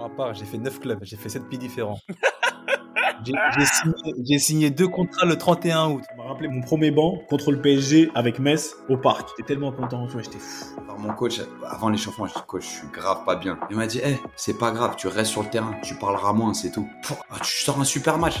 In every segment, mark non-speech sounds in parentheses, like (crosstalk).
ma part, j'ai fait 9 clubs, j'ai fait 7 pays différents. (laughs) J'ai signé, deux contrats le 31 août. Je me rappelé mon premier banc contre le PSG avec Metz au parc. J'étais tellement content, tu vois, j'étais fou. Alors mon coach, avant l'échauffement, je dis coach, je suis grave pas bien. Il m'a dit, hé, c'est pas grave, tu restes sur le terrain, tu parleras moins, c'est tout. Ah, tu sors un super match.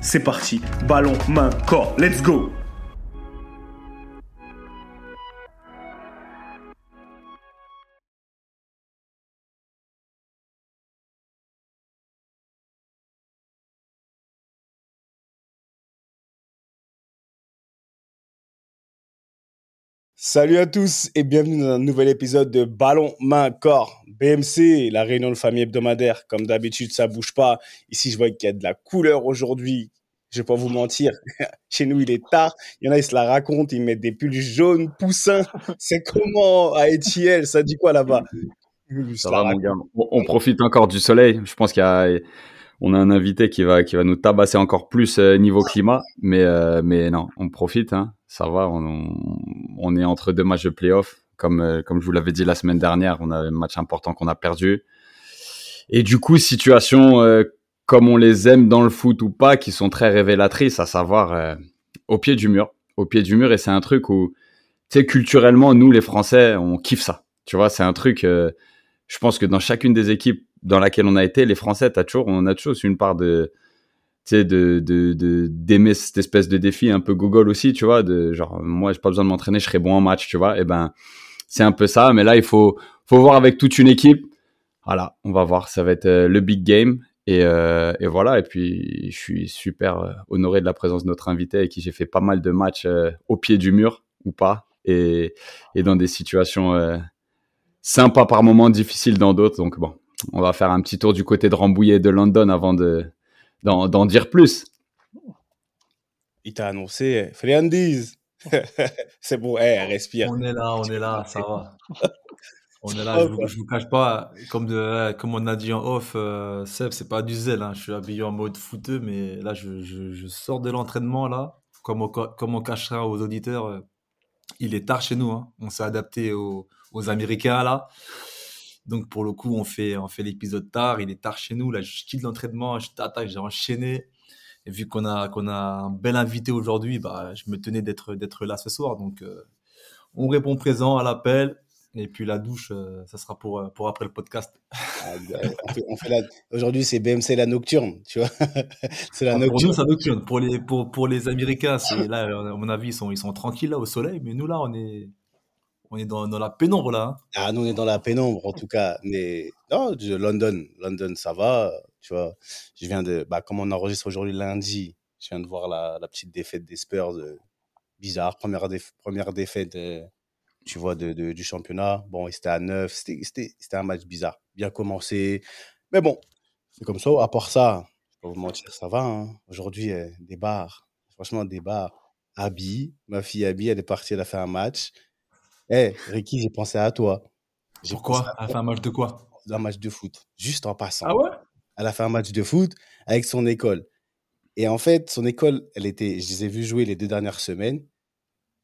c'est parti. Ballon, main, corps. Let's go Salut à tous et bienvenue dans un nouvel épisode de Ballon, main, corps. BMC, la réunion de famille hebdomadaire. Comme d'habitude, ça bouge pas. Ici, je vois qu'il y a de la couleur aujourd'hui. Je vais pas vous mentir. (laughs) Chez nous, il est tard. Il y en a, ils se la racontent. Ils mettent des pulls jaunes, poussins. (laughs) C'est comment à Etiel Ça dit quoi là-bas? Ça va, mon gars. On, profite encore du soleil. Je pense qu'il y a, on a un invité qui va, qui va nous tabasser encore plus euh, niveau climat. Mais, euh, mais non, on profite. Hein. Ça va. On, on, est entre deux matchs de playoff. Comme, euh, comme je vous l'avais dit la semaine dernière, on a un match important qu'on a perdu. Et du coup, situation comme on les aime dans le foot ou pas, qui sont très révélatrices, à savoir euh, au pied du mur. Au pied du mur, et c'est un truc où, tu sais, culturellement, nous, les Français, on kiffe ça. Tu vois, c'est un truc, euh, je pense que dans chacune des équipes dans laquelle on a été, les Français, toujours, on a toujours une part de, tu de, d'aimer cette espèce de défi un peu Google aussi, tu vois, de genre, moi, j'ai pas besoin de m'entraîner, je serai bon en match, tu vois, et ben, c'est un peu ça, mais là, il faut, faut voir avec toute une équipe. Voilà, on va voir, ça va être euh, le big game. Euh, et, voilà, et puis je suis super euh, honoré de la présence de notre invité avec qui j'ai fait pas mal de matchs au pied du mur ou pas, et, dans des situations sympas par moments, difficiles dans d'autres. Donc bon, on va faire un petit tour du côté de Rambouillet et de London avant de, d'en, dire plus. Il t'a annoncé, Friandise. (laughs) C'est bon, hey, respire. On est là, on est là, (laughs) ça va. On est là, je, vous, vous cache pas, comme, de, comme on a dit en off, euh, Seb, c'est pas du zèle, hein. je suis habillé en mode footeux, mais là, je, je, sors de l'entraînement, là, comme on, comme on cachera aux auditeurs, euh, il est tard chez nous, hein. on s'est adapté aux, aux, Américains, là. Donc, pour le coup, on fait, on fait l'épisode tard, il est tard chez nous, là, je quitte l'entraînement, je t'attaque, j'ai enchaîné. Et vu qu'on a, qu'on a un bel invité aujourd'hui, bah, je me tenais d'être, d'être là ce soir, donc euh, on répond présent à l'appel et puis la douche, euh, ça sera pour, euh, pour après le podcast. Ah, aujourd'hui, c'est BMC la nocturne, tu vois. (laughs) c'est la nocturne. Pour nous, c'est nocturne. Pour les, pour, pour les Américains, c'est là, à mon avis, ils sont, ils sont tranquilles là au soleil, mais nous là, on est, on est dans, dans la pénombre là. Hein. Ah, nous, on est dans la pénombre en tout cas. Mais non, London, London, ça va, tu vois. Je viens de, bah, comme on enregistre aujourd'hui lundi, je viens de voir la, la petite défaite des Spurs. Euh, bizarre, première, première défaite tu vois, de, du championnat. Bon, c'était à 9, c'était un match bizarre. Bien commencé. Mais bon, c'est comme ça. À part ça, je vais vous mentir, ça va. Hein. Aujourd'hui, euh, des bars. Franchement, des bars. Abby, ma fille Abby, elle est partie, elle a fait un match. Eh, Ricky, j'ai pensé à toi. Pourquoi? Elle a fait un match de quoi? Un match de foot, juste en passant. Ah ouais? Elle a fait un match de foot avec son école. Et en fait, son école, elle était, je les ai vus jouer les deux dernières semaines.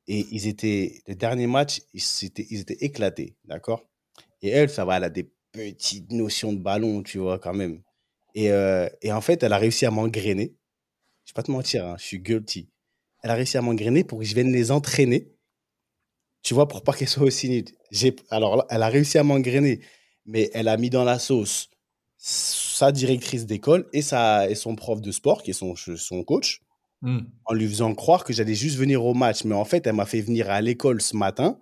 Et ils étaient, le dernier match, ils, étaient, ils étaient éclatés, d'accord? Et elle, ça va, elle a des petites notions de ballon, tu vois, quand même. Et, euh, et en fait, elle a réussi à m'engrainer. Je vais pas te mentir, hein, je suis guilty. Elle a réussi à m'engrainer pour que je vienne les entraîner, tu vois, pour pas qu'elles soient aussi nudes. Alors, elle a réussi à m'engrainer, mais elle a mis dans la sauce sa directrice d'école et, sa, et son prof de sport, qui est son, son coach. Hmm. en lui faisant croire que j'allais juste venir au match. Mais en fait, elle m'a fait venir à l'école ce matin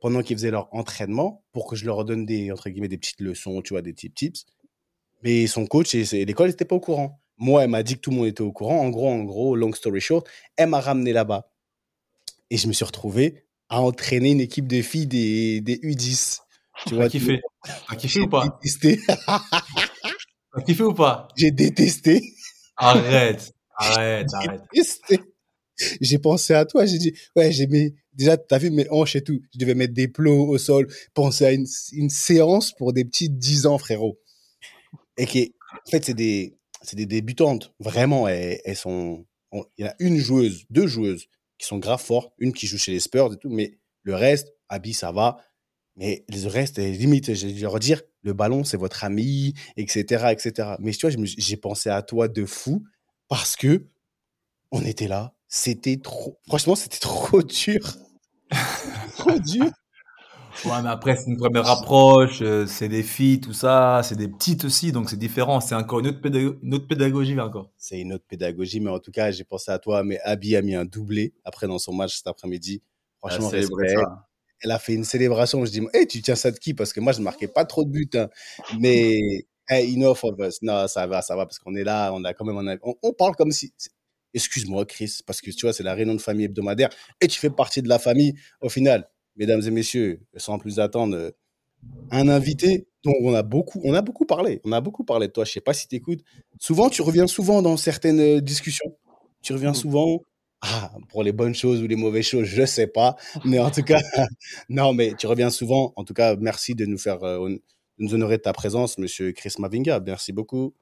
pendant qu'ils faisaient leur entraînement pour que je leur donne des, entre guillemets, des petites leçons, tu vois, des petits tips. Mais son coach et, l'école n'étaient pas au courant. Moi, elle m'a dit que tout le monde était au courant. En gros, en gros, long story short, elle m'a ramené là-bas. Et je me suis retrouvé à entraîner une équipe de filles des, des U10. Tu vois, kiffé. T'as kiffé ou pas? Détesté. T'as kiffé ou pas? J'ai détesté. Arrête, arrête, arrête. Détesté. J'ai pensé à toi, j'ai dit, ouais, j'ai mis, déjà, t'as vu mes hanches et tout. Je devais mettre des plots au sol, penser à une, une séance pour des petits 10 ans, frérot. Et qui, en fait, c'est des, c'est des débutantes. Vraiment, elles, elles sont, il y a une joueuse, deux joueuses qui sont grave fortes, une qui joue chez les Spurs et tout, mais le reste, Abby, ça va. Mais le reste, limite, je vais leur dire, le ballon, c'est votre ami, etc., etc. Mais tu vois, j'ai pensé à toi de fou parce que on était là. C'était trop, franchement, c'était trop dur. (laughs) trop dur. Ouais, mais après, c'est une première approche, euh, c'est des filles, tout ça, c'est des petites aussi, donc c'est différent. C'est encore une autre, une autre pédagogie, encore. C'est une autre pédagogie, mais en tout cas, j'ai pensé à toi. Mais Abby a mis un doublé après dans son match cet après-midi. Franchement, elle a fait une célébration. Je dis, hey, tu tiens ça de qui? Parce que moi, je ne marquais pas trop de buts. Hein. Mais hey, enough of us. Non, ça va, ça va, parce qu'on est là, on a quand même, on, on parle comme si. Excuse-moi, Chris, parce que tu vois, c'est la réunion de famille hebdomadaire et tu fais partie de la famille au final mesdames et messieurs, sans plus attendre, un invité dont on a beaucoup, on a beaucoup parlé. On a beaucoup parlé de toi. Je sais pas si tu écoutes. Souvent, tu reviens souvent dans certaines euh, discussions. Tu reviens mmh. souvent. Ah, pour les bonnes choses ou les mauvaises choses, je sais pas. Mais en tout cas, (laughs) non, mais tu reviens souvent. En tout cas, merci de nous faire, euh, de nous honorer de ta présence, monsieur Chris Mavinga. Merci beaucoup.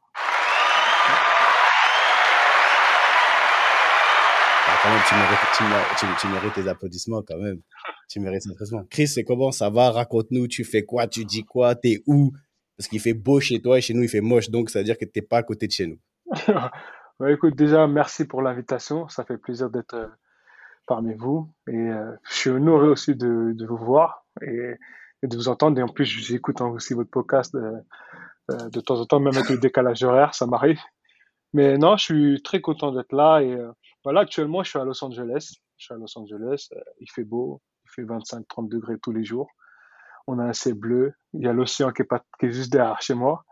Tu mérites, tes applaudissements quand même. Tu mérites tes applaudissements. Chris, comment ça va? Raconte-nous, tu fais quoi? Tu dis quoi? T'es où? Parce qu'il fait beau chez toi et chez nous, il fait moche. Donc, ça veut dire que tu n'es pas à côté de chez nous. (laughs) écoute, déjà, merci pour l'invitation. Ça fait plaisir d'être euh, parmi vous. Et euh, je suis honoré aussi de, vous voir et, de vous entendre. Et en plus, j'écoute aussi votre podcast euh, de temps en temps, même avec le décalage horaire, ça m'arrive. Mais non, je suis très content d'être là voilà, actuellement, je suis à Los Angeles. Je suis à Los Angeles. Euh, il fait beau. Il fait 25-30 degrés tous les jours. On a un ciel bleu. Il y a l'océan qui est, pas, qui est juste derrière chez moi.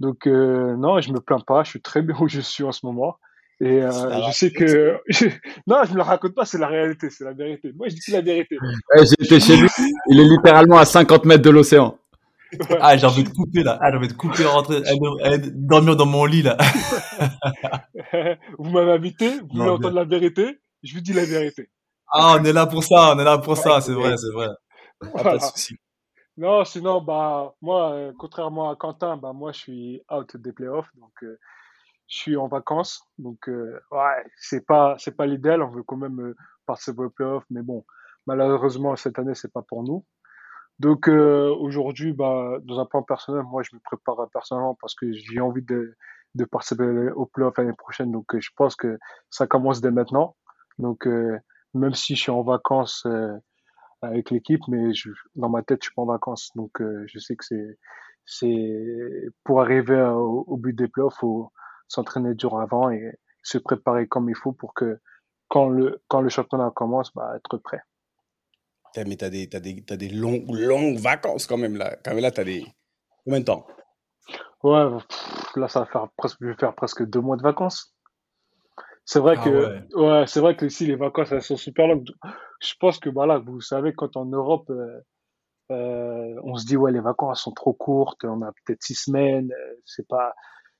Donc, euh, non, je me plains pas. Je suis très bien où je suis en ce moment. Et euh, je sais que. (laughs) non, je ne le raconte pas, c'est la réalité, c'est la vérité. Moi, je dis la vérité. J'étais chez lui. Il est littéralement à 50 mètres de l'océan. Ah, j'ai envie de couper là. Ah, j'ai envie de couper, rentrer, dormir dans mon lit là. (laughs) vous m'avez invité, vous voulez entendre la vérité, je vous dis la vérité. Ah, on est là pour ça, on est là pour ça, c'est vrai, c'est vrai. Pas de souci. Non, sinon, bah, moi, euh, contrairement à Quentin, bah, moi, je suis out des playoffs, donc euh, je suis en vacances. Donc, euh, ouais, c'est pas, c'est pas l'idéal. On veut quand même participer aux playoffs, mais bon, malheureusement, cette année, c'est pas pour nous. Donc euh, aujourd'hui, bah, dans un plan personnel, moi je me prépare personnellement parce que j'ai envie de, de participer au playoff l'année prochaine. Donc euh, je pense que ça commence dès maintenant. Donc euh, même si je suis en vacances avec l'équipe, mais je, dans ma tête je suis pas en vacances. Donc je sais que c'est c'est pour arriver au, but des playoffs, faut s'entraîner dur avant et se préparer comme il faut pour que quand le quand le championnat commence, bah, être prêt mais t'as des, as des, as des longues, longues vacances quand même là. Quand même là, t'as des. Combien de temps? Ouais, là, ça va faire presque, je vais faire presque deux mois de vacances. C'est vrai ah que, ouais, c'est vrai que ici, les vacances, elles sont super longues. Je pense que, voilà, vous savez, quand en Europe, euh, euh, on se dit, ouais, les vacances sont trop courtes, on a peut-être six semaines, euh, c'est pas,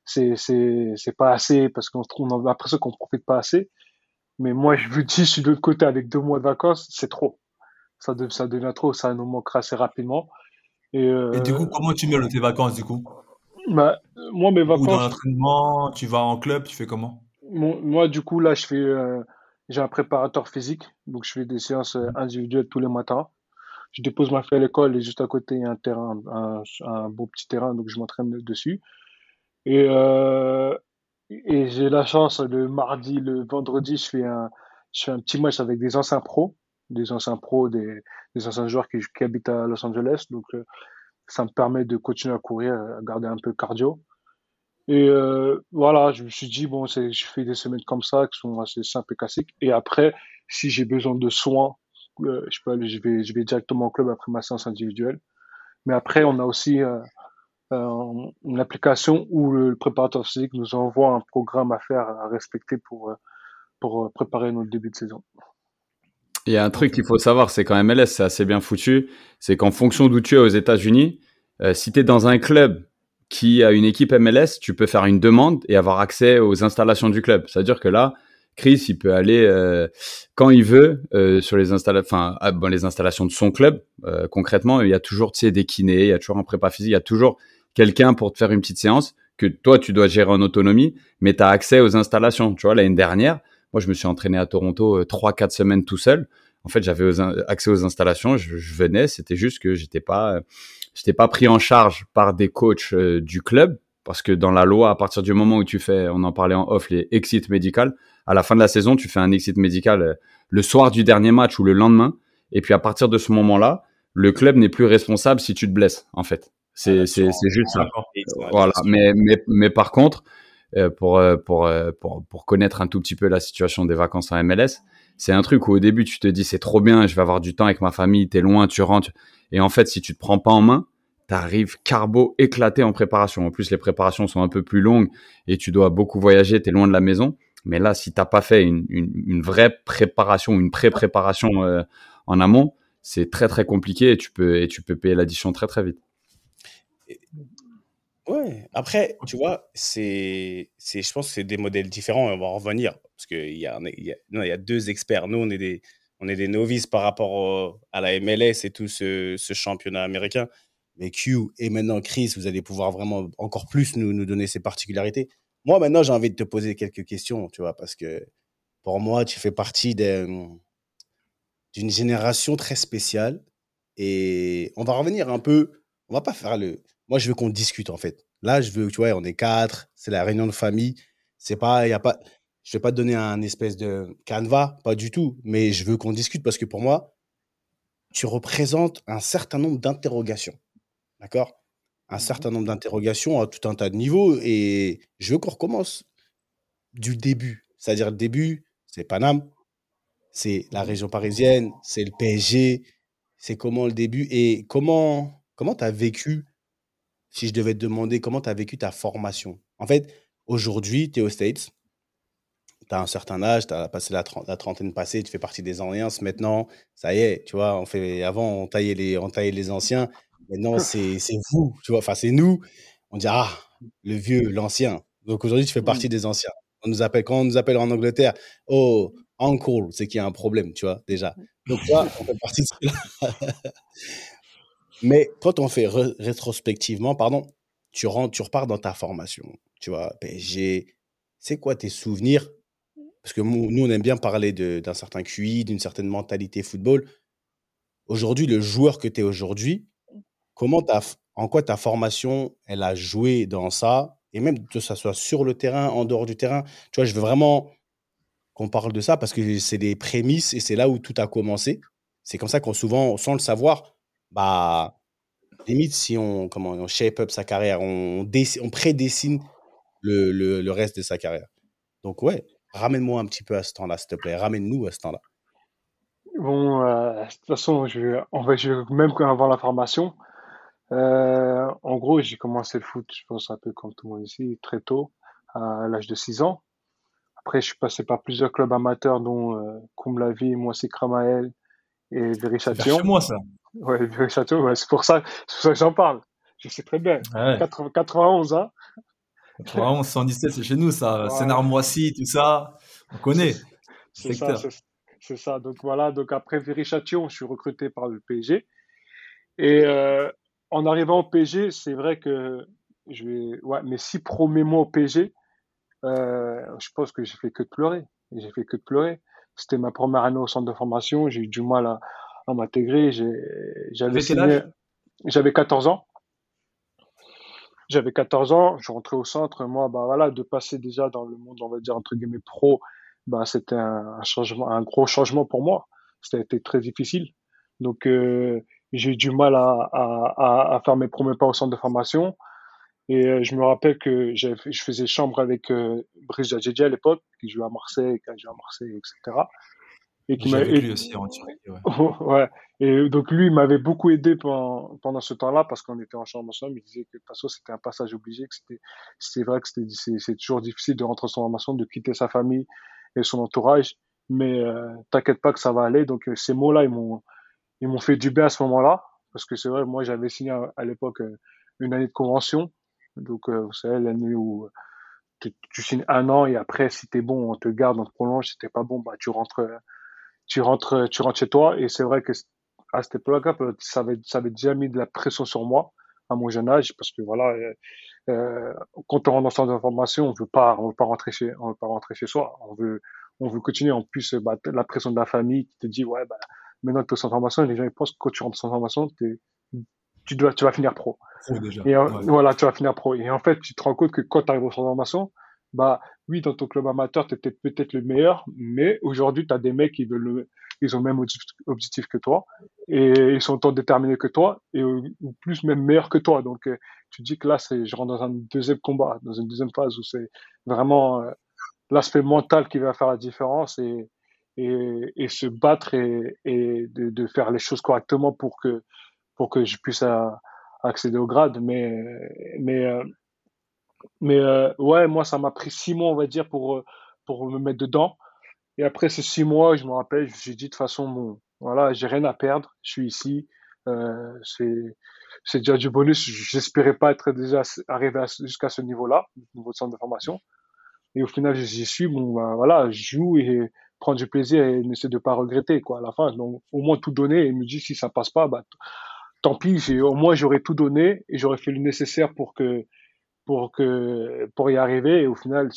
c'est, c'est, c'est pas assez parce qu'on on a l'impression qu'on profite pas assez. Mais moi, je vous dis, je suis de l'autre côté avec deux mois de vacances, c'est trop ça, ça devient trop, ça nous manquera assez rapidement. Et, euh, du coup, comment tu mets tes vacances du coup? Bah, Moi, mes vacances. Ou dans l'entraînement, tu vas en club, tu fais comment? Moi, du coup, là, je fais. Euh, j'ai un préparateur physique, donc je fais des séances euh, individuelles tous les matins. Je dépose ma fille à l'école et juste à côté, il y a un terrain, un, beau petit terrain, donc je m'entraîne dessus. Et, et j'ai la chance, le mardi, le vendredi, je fais un, je fais un petit match avec des anciens pros des anciens pros, des, anciens joueurs qui, habitent à Los Angeles. Donc, euh, ça me permet de continuer à courir, à garder un peu cardio. Et euh, voilà, je me suis dit, bon, je fais des semaines comme ça qui sont assez simples et classiques. Et après, si j'ai besoin de soins je vais directement au club après ma séance individuelle. Mais après, on a aussi une application où le préparateur physique nous envoie un programme à faire, à respecter pour, pour préparer notre début de saison. Il y a un truc qu'il faut savoir, c'est qu'en MLS, c'est assez bien foutu. C'est qu'en fonction d'où tu es aux États-Unis, euh, si tu es dans un club qui a une équipe MLS, tu peux faire une demande et avoir accès aux installations du club. C'est-à-dire que là, Chris, il peut aller euh, quand il veut euh, sur les, ah, bon, les installations de son club. concrètement, il y a toujours des kinés, il y a toujours un prépa physique, il y a toujours quelqu'un pour te faire une petite séance que toi, tu dois gérer en autonomie, mais tu as accès aux installations. Tu vois, l'année dernière, moi, je me suis entraîné à Toronto euh, trois, quatre semaines tout seul. En fait, j'avais accès aux installations, je, venais, c'était juste que j'étais pas, j'étais pas pris en charge par des coachs euh, du club parce que dans la loi, à partir du moment où tu fais, on en parlait en off, les exit médical, à la fin de la saison, tu fais un exit médical euh, le soir du dernier match ou le lendemain. Et puis à partir de ce moment-là, le club n'est plus responsable si tu te blesses, en fait. C'est ah, c'est juste ça. Voilà. Mais mais mais par contre, euh, pour, euh, pour, euh, pour, pour connaître un tout petit peu la situation des vacances en MLS. C'est un truc où au début tu te dis c'est trop bien, je vais avoir du temps avec ma famille, t'es loin, tu rentres. Et en fait, si tu te prends pas en main, t'arrives carbo éclaté en préparation. En plus, les préparations sont un peu plus longues et tu dois beaucoup voyager, t'es loin de la maison. Mais là, si t'as pas fait une, une, une, vraie préparation, une pré-préparation en amont, c'est très très compliqué et tu peux et tu peux payer l'addition très très vite. Ouais, après, tu vois, c'est, c'est, je pense que c'est des modèles différents et on va en revenir parce qu'il y a, il y a, il y a deux experts. Nous, on est des, on est des novices par rapport à la MLS et tout ce, ce, championnat américain. Mais Q et maintenant Chris, vous allez pouvoir vraiment encore plus nous, nous donner ces particularités. Moi, maintenant, j'ai envie de te poser quelques questions, tu vois, parce que pour moi, tu fais partie d'une génération très spéciale et on va revenir un peu, on va pas faire le, moi, je veux qu'on discute, en fait. Là, je veux, tu vois, on est quatre, c'est la réunion de famille. C'est pas, il y a pas, je vais pas te donner un espèce de canevas, pas du tout, mais je veux qu'on discute parce que pour moi, tu représentes un certain nombre d'interrogations. D'accord? Un mmh certain nombre d'interrogations à tout un tas de niveaux et je veux qu'on recommence du début. C'est-à-dire, le début, c'est Paname, c'est la région parisienne, c'est le PSG, c'est comment le début et comment comment tu as vécu si je devais te demander comment tu as vécu ta formation. En fait, aujourd'hui, tu es aux States, tu as un certain âge, tu as passé la, trentaine passée, tu fais partie des anciens. Maintenant, ça y est, tu vois, on fait, avant, on taillait les, on taillait les anciens. Maintenant, c'est vous, tu vois, enfin, c'est nous. On dit, ah, le vieux, l'ancien. Donc aujourd'hui, tu fais partie mmh. des anciens. On nous appelle, quand on nous appelle en Angleterre, oh, uncle, c'est qu'il y a un problème, tu vois, déjà. Donc, toi, on fait partie de cela. (laughs) Mais quand on fait rétrospectivement, pardon, tu, rentres, tu repars dans ta formation. Tu vois, PSG, c'est quoi tes souvenirs? Parce que nous, on aime bien parler d'un certain QI, d'une certaine mentalité football. Aujourd'hui, le joueur que tu es aujourd'hui, comment en quoi ta formation, elle a joué dans ça? Et même que ça soit sur le terrain, en dehors du terrain. Tu vois, je veux vraiment qu'on parle de ça parce que c'est des prémices et c'est là où tout a commencé. C'est comme ça qu'on souvent, sans le savoir, bah, limite, si on, comment, on shape up sa carrière, on, on prédessine le, le, reste de sa carrière. Donc, ouais, ramène-moi un petit peu à ce temps-là, s'il te plaît. Ramène-nous à ce temps-là. Bon, euh, de toute façon, je on va, je même avant la formation, euh, en gros, j'ai commencé le foot, je pense un peu comme tout le monde ici, très tôt, à l'âge de 6 ans. Après, je suis passé par plusieurs clubs amateurs, dont euh, Kumlavi, Moissy Kramaël et Viry-Châtillon. C'est moi, ça. Ouais, Vieux Château, ouais, c'est pour ça, c'est pour ça que j'en parle. Je sais très bien. 91, hein. 91, 117, c'est chez nous, ça. Ouais. Sénard-Moissy, tout ça. On connaît. C'est ça, c'est ça. Donc voilà, donc après Viry-Châtillon, je suis recruté par le PSG. Et euh, en arrivant au PSG, c'est vrai que je vais, ouais, mes six premiers mois au PSG, euh, je pense que j'ai fait que de pleurer. J'ai fait que de pleurer. C'était ma première année au centre de formation. J'ai eu du mal à, à m'intégrer. J'avais signé, j'avais 14 ans. J'avais 14 ans, je rentrais au centre. Moi, bah voilà, de passer déjà dans le monde, on va dire entre guillemets pro, bah c'était un, changement, un gros changement pour moi. C'était très difficile. Donc euh, j'ai eu du mal à, à, à, faire mes premiers pas au centre de formation. Et euh, je me rappelle que je faisais chambre avec euh, Brice Jadjedji à l'époque, qui jouait à Marseille, qui a joué à Marseille, etc. Et qui m'a lui aussi en Turquie, ouais. (laughs) ouais. Et donc lui, il m'avait beaucoup aidé pendant, pendant ce temps-là parce qu'on était en chambre ensemble. Il disait que de toute façon, c'était un passage obligé, que c'était, c'est vrai que c'était, c'est, toujours difficile de rentrer en formation, de quitter sa famille et son entourage. Mais euh, t'inquiète pas que ça va aller. Donc euh, ces mots-là, ils m'ont, ils m'ont fait du bien à ce moment-là parce que c'est vrai, moi j'avais signé à, l'époque euh, une année de convention. Donc vous savez l'année où tu, tu, signes un an et après si t'es bon, on te garde, on te prolonge. Si t'es pas bon, bah tu rentres tu rentres, tu rentres chez toi. Et c'est vrai que à cette époque-là, ça avait, déjà mis de la pression sur moi à mon jeune âge, parce que voilà, euh, euh quand on rentre dans centre d'information, on veut pas, on veut pas rentrer chez, on veut pas rentrer chez soi. On veut, on veut continuer. En plus, bah, la pression de la famille qui te dit, ouais, bah, maintenant que tu es sans formation, les gens ils pensent que quand tu rentres sans formation, tu dois, tu vas finir pro. déjà. Et voilà, tu vas finir pro. Et en fait, tu te rends compte que quand tu arrives sans formation, bah oui, dans ton club amateur, tu étais peut-être le meilleur, mais aujourd'hui, tu as des mecs qui veulent le, ils ont le même objectif que toi et ils sont autant déterminés que toi et ou plus même meilleurs que toi. Donc, euh, tu dis que là, c'est, je rentre dans un deuxième combat, dans une deuxième phase où c'est vraiment euh, l'aspect mental qui va faire la différence et, et, et se battre et, et de, de, faire les choses correctement pour que, pour que je puisse euh, accéder au grade. Mais, mais, mais euh, ouais, moi, ça m'a pris six mois, on va dire, pour, euh, pour me mettre dedans. Et après ces six mois, je me rappelle, j'ai dit de toute façon, bon, voilà, j'ai rien à perdre, je suis ici. Euh, c'est déjà du bonus. J'espérais pas être déjà arrivé jusqu'à ce niveau-là, niveau de centre de formation. Et au final, j'y suis. Bon, ben, voilà, je joue et prends du plaisir et n'essaie de pas regretter quoi. À la fin, donc au moins tout donner et me dit si ça passe pas, bah tant pis. Au moins j'aurais tout donné et j'aurais fait le nécessaire pour que pour que pour y arriver. Et au final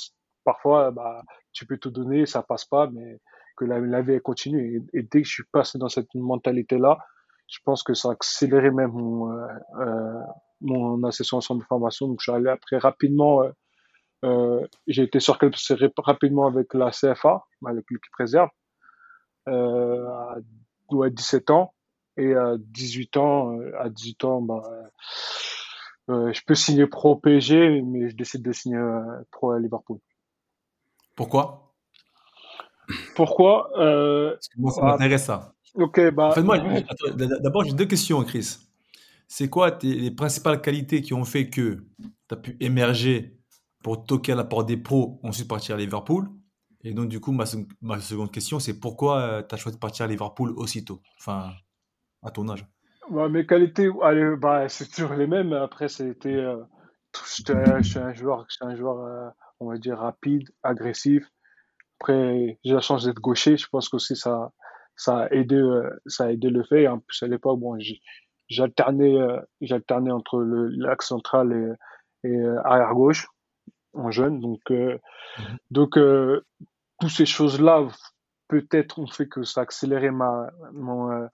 parfois bah tu peux tout donner ça passe pas mais que la, vie continue. Et, dès que je suis passé dans cette mentalité là je pense que ça a accéléré même mon euh, euh mon association de formation. Donc je suis allé après rapidement euh, euh j'ai été sur rapidement avec la CFA avec l'équipe réserve euh, à, à 17 ans et à 18 ans euh, à 18 ans bah euh, je peux signer pro PSG, mais je décide de signer euh, pro à Liverpool. Pourquoi? Pourquoi? Euh, moi, ça m'intéresse ça. Ok, bah. d'abord, j'ai deux questions, Chris. C'est quoi les principales qualités qui ont fait que tu as pu émerger pour toquer à la porte des pros, ensuite partir à Liverpool? Et donc, du coup, ma, ma seconde question, c'est pourquoi tu as choisi de partir à Liverpool aussitôt? Enfin, à ton âge bah, mes qualités, allez, bah, c'est toujours les mêmes. Après, c'était, euh, je suis un joueur, je un joueur, euh, on va dire rapide, agressif. Après, j'ai la chance d'être gaucher. Je pense que ça, ça a aidé, euh, ça a aidé le fait. En plus, à l'époque, bon, j'alternais, j'alternais entre l'axe central et, et arrière gauche en jeune. Donc, mmh donc, toutes ces choses-là, peut-être, ont fait que ça a accéléré ma, mon,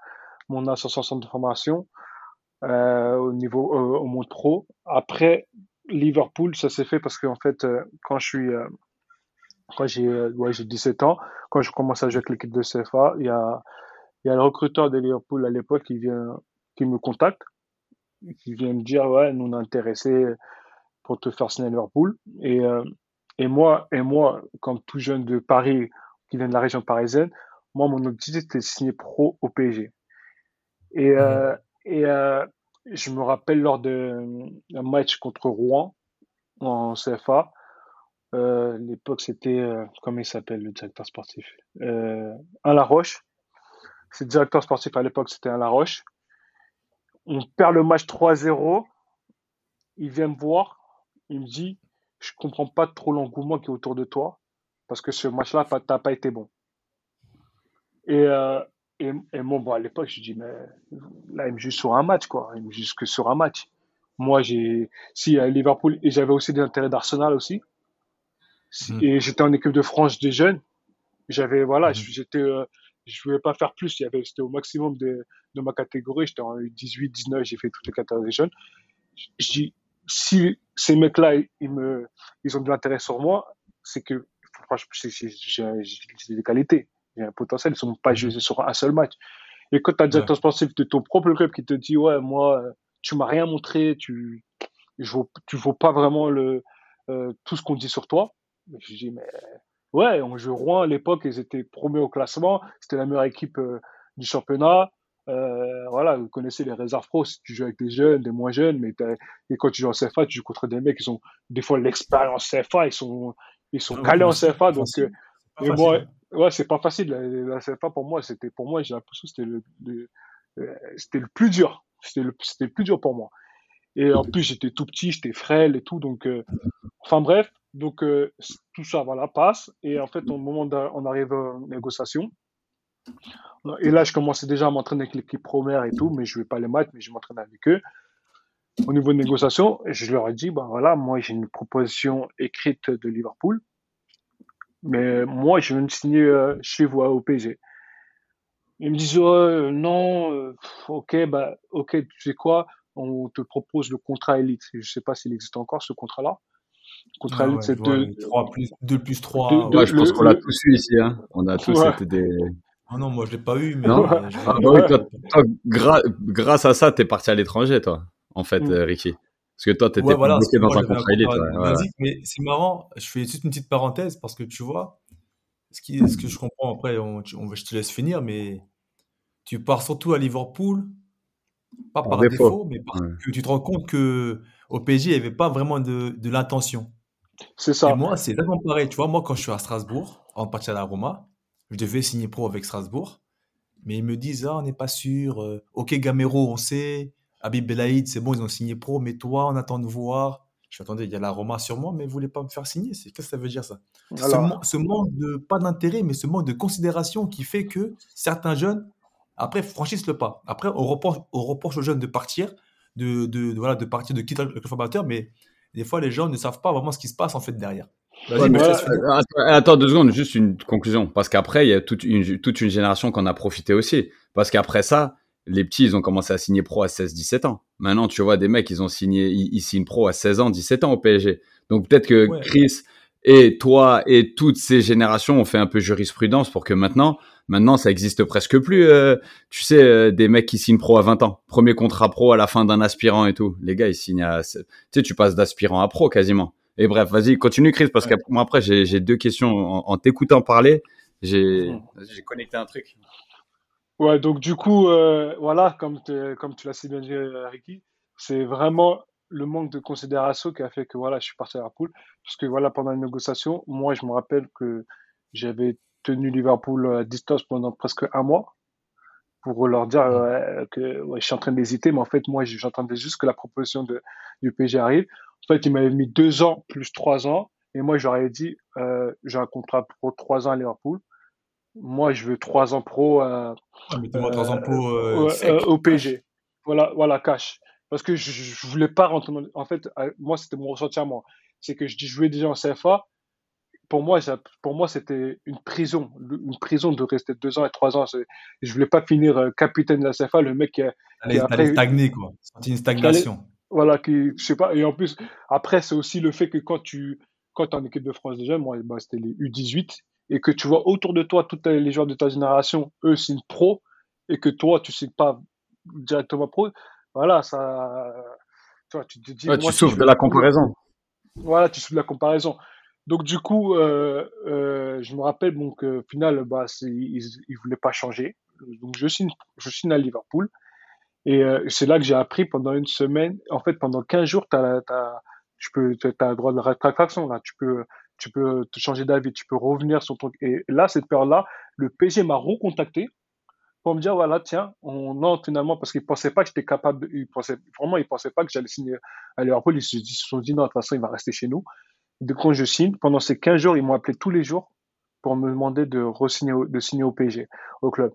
mon association de formation euh, au niveau euh, au monde pro. Après Liverpool, ça s'est fait parce qu'en fait, euh, quand je suis quand j'ai ouais, j'ai 17 ans, quand je commence à jouer avec l'équipe de CFA, il y a y a le recruteur de Liverpool à l'époque qui vient qui me contacte, qui vient me dire ouais, nous on est intéressé pour te faire signer à Liverpool et et moi et moi comme tout jeune de Paris qui vient de la région parisienne, moi mon objectif c'était de signer pro au PSG. Et, mmh euh, et euh, je me rappelle lors d'un match contre Rouen en CFA, euh, l'époque c'était, euh, comment il s'appelle le directeur sportif? Euh, Alain Roche. C'est directeur sportif à l'époque, c'était Alain Roche. On perd le match 3-0. Il vient me voir. Il me dit Je comprends pas trop l'engouement qui est autour de toi parce que ce match-là, t'as pas été bon. Et, et, et moi, bon, à l'époque, je dis, mais là, il me juge sur un match, quoi. Il me juge que sur un match. Moi, j'ai, si, à Liverpool, et j'avais aussi des intérêts d'Arsenal aussi. Hmm. Et j'étais en équipe de France des jeunes. J'avais, voilà, hmm. j'étais, euh, je voulais pas faire plus. Il y avait, c'était au maximum de, de ma catégorie. J'étais en 18, 19, j'ai fait toutes les catégories des jeunes. Je dis, si ces mecs-là, ils me, ils ont de l'intérêt sur moi, c'est que, franchement, j'ai des qualités il y a un potentiel, ils ne sont pas jugés sur un seul match. Et quand tu as un directeur sportif de ton propre club qui te dit, ouais, moi, tu m'as rien montré, tu ne vaux, tu vaux pas vraiment le, euh, tout ce qu'on dit sur toi, je dis, mais Ouais, on jouait Rouen à l'époque, ils étaient promus au classement. C'était la meilleure équipe euh, du championnat. Euh, voilà, vous connaissez les réserves pro, si tu joues avec des jeunes, des moins jeunes, mais et quand tu joues en CFA, tu joues contre des mecs qui ont des fois l'expérience CFA, ils sont, ils sont ah calés en CFA, donc, euh, et moi. Ouais, c'est pas facile. La, CFA pour moi, c'était, pour moi, j'ai l'impression que c'était le, euh, c'était le plus dur. C'était le, c'était plus dur pour moi. Et en plus, j'étais tout petit, j'étais frêle et tout, donc, enfin bref, donc tout ça, voilà, passe. Et en fait, au moment on arrive en négociation, et là, je commençais déjà à m'entraîner avec l'équipe première et tout, mais je ne vais pas les matchs, mais je m'entraîne avec eux. Au niveau de négociation, je leur ai dit, ben voilà, moi j'ai une proposition écrite de Liverpool, mais moi je veux me signer euh, chez vous au PSG. Ils me disent, non, euh, ok, bah, ok, tu sais quoi, on te propose le contrat élite. Je ne sais pas s'il existe encore ce contrat-là. Contrat ah élite, c'est 2 plus, 2 plus 3. je pense qu'on l'a tous eu ici. Hein. On a tous été des, ah non, moi je l'ai pas eu, mais. Ah bah grâce à ça, tu es parti à l'étranger, toi, en fait, mm. euh, Ricky. Parce que toi, tu étais bloqué dans un contrat élite. Mais c'est marrant, je fais juste une petite parenthèse parce que tu vois, ce, qui, ce que je comprends après, on, je te laisse finir, mais tu pars surtout à Liverpool, pas par défaut, mais parce que tu te rends compte que au PSG, il n'y avait pas vraiment de, de l'intention. C'est ça. Et moi, c'est vraiment pareil. Tu vois, moi, quand je suis à Strasbourg, en partie à la Roma, je devais signer pro avec Strasbourg. Mais ils me disent, ah, on n'est pas sûr. Euh, ok, Gamero, on sait. Habib Belaïd, c'est bon, ils ont signé pro. Mais toi, on attend de voir. Je suis attendez, il y a la Roma sur moi, mais vous voulez pas me faire signer. Qu'est-ce que ça veut dire ça? Ce, manque de, pas d'intérêt, mais ce manque de considération qui fait que certains jeunes, après, franchissent le pas. Après, on reproche, on reproche aux jeunes de partir, de, de, voilà, de partir, de quitter le formateur, mais des fois, les gens ne savent pas vraiment ce qui se passe en fait derrière. Euh, attends, deux secondes, juste une conclusion. Parce qu'après, il y a toute une, toute une génération qu'on a profité aussi. Parce qu'après ça, les petits, ils ont commencé à signer pro à 16-17 ans. Maintenant, tu vois, des mecs, ils ont signé, ils, signent pro à 16 ans, 17 ans au PSG. Donc peut-être que Chris et toi et toutes ces générations ont fait un peu jurisprudence pour que maintenant, maintenant, ça existe presque plus. Euh, tu sais, euh, des mecs qui signent pro à 20 ans. Premier contrat pro à la fin d'un aspirant et tout. Les gars, ils signent à, tu sais, tu passes d'aspirant à pro quasiment. Et bref, vas-y, continue Chris, parce que moi après j'ai deux questions. En, t'écoutant parler, j'ai connecté un truc. Ouais, donc du coup, euh, voilà, comme, comme tu l'as si bien dit, euh, Ricky, c'est vraiment le manque de considération qui a fait que voilà, je suis parti à Liverpool. Parce que voilà, pendant les négociations, moi, je me rappelle que j'avais tenu Liverpool à distance pendant presque un mois pour leur dire que je suis en train d'hésiter, mais en fait, moi, j'entendais juste que la proposition de, du PSG arrive. En fait, il m'avait mis deux ans plus trois ans. Et moi, j'aurais dit, euh, j'ai un contrat pro trois ans à Liverpool. Moi, je veux trois ans pro. Euh, ah, trois ans pro euh, euh, au PSG. Voilà, voilà, cash. Parce que je, je voulais pas rentrer. En fait, moi, c'était mon ressenti à moi. C'est que je jouais déjà en CFA. Pour moi, pour moi, c'était une prison, une prison de rester deux ans et trois ans. Je voulais pas finir capitaine de la CFA, le mec qui, a, stagné quoi. C'était une stagnation. Voilà, qui, je sais pas. Et en plus, après, c'est aussi le fait que quand tu quand es en équipe de France déjà, moi, bah, c'était les U18, et que tu vois autour de toi tous les joueurs de ta génération, eux signent pro, et que toi, tu signes pas directement pro, voilà, ça. Tu, vois, tu te dis. tu souffres de la comparaison. Voilà, tu souffres de la comparaison. Donc, du coup, euh, euh, je me rappelle, donc, au final, bah, ils ne voulaient pas changer. Donc, je signe, je signe à Liverpool. Et euh, c'est là que j'ai appris pendant une semaine, en fait, pendant 15 jours, tu as, tu peux, as le droit de rétractation, là. Tu peux, tu peux te changer d'avis, tu peux revenir sur ton. Et là, cette période-là, le PG m'a recontacté pour me dire voilà, tiens, on entre finalement, parce qu'ils pensaient pas que j'étais capable, ils pensaient, vraiment, ils pensaient pas que j'allais signer à Liverpool. Ils se sont dit non, de toute façon, il va rester chez nous. Donc, quand je signe, pendant ces 15 jours, ils m'ont appelé tous les jours pour me demander de, re-signer, de signer au PSG, au club.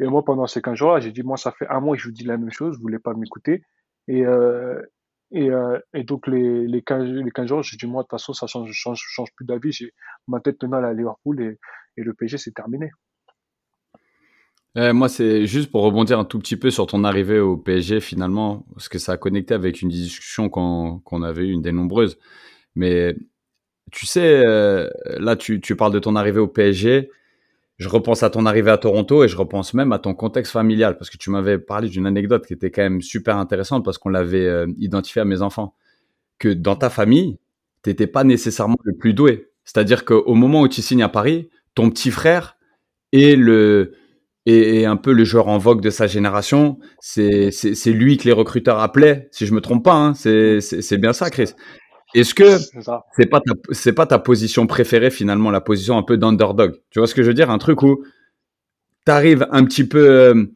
Et moi, pendant ces 15 jours-là, j'ai dit, moi, ça fait un mois que je vous dis la même chose, vous voulez pas m'écouter. Et, euh, et, euh, et, donc, les, les, 15, les 15 jours, j'ai dit, moi, de toute façon, ça change, change, plus d'avis. Ma tête tenant à Liverpool et, et le PSG, c'est terminé. Euh, moi, c'est juste pour rebondir un tout petit peu sur ton arrivée au PSG, finalement, parce que ça a connecté avec une discussion qu'on avait eue, une des nombreuses. Mais tu sais, euh, là, tu, tu parles de ton arrivée au PSG je repense à ton arrivée à Toronto et je repense même à ton contexte familial parce que tu m'avais parlé d'une anecdote qui était quand même super intéressante parce qu'on l'avait euh, identifié à mes enfants que dans ta famille, t'étais pas nécessairement le plus doué. C'est-à-dire qu'au moment où tu signes à Paris, ton petit frère est le est, un peu le joueur en vogue de sa génération. C'est c'est lui que les recruteurs appelaient, si je me trompe pas. Hein. C'est bien ça, Chris. Est-ce que c'est pas c'est pas ta position préférée finalement, la position un peu d'underdog? Tu vois ce que je veux dire? Un truc où tu arrives un petit peu euh,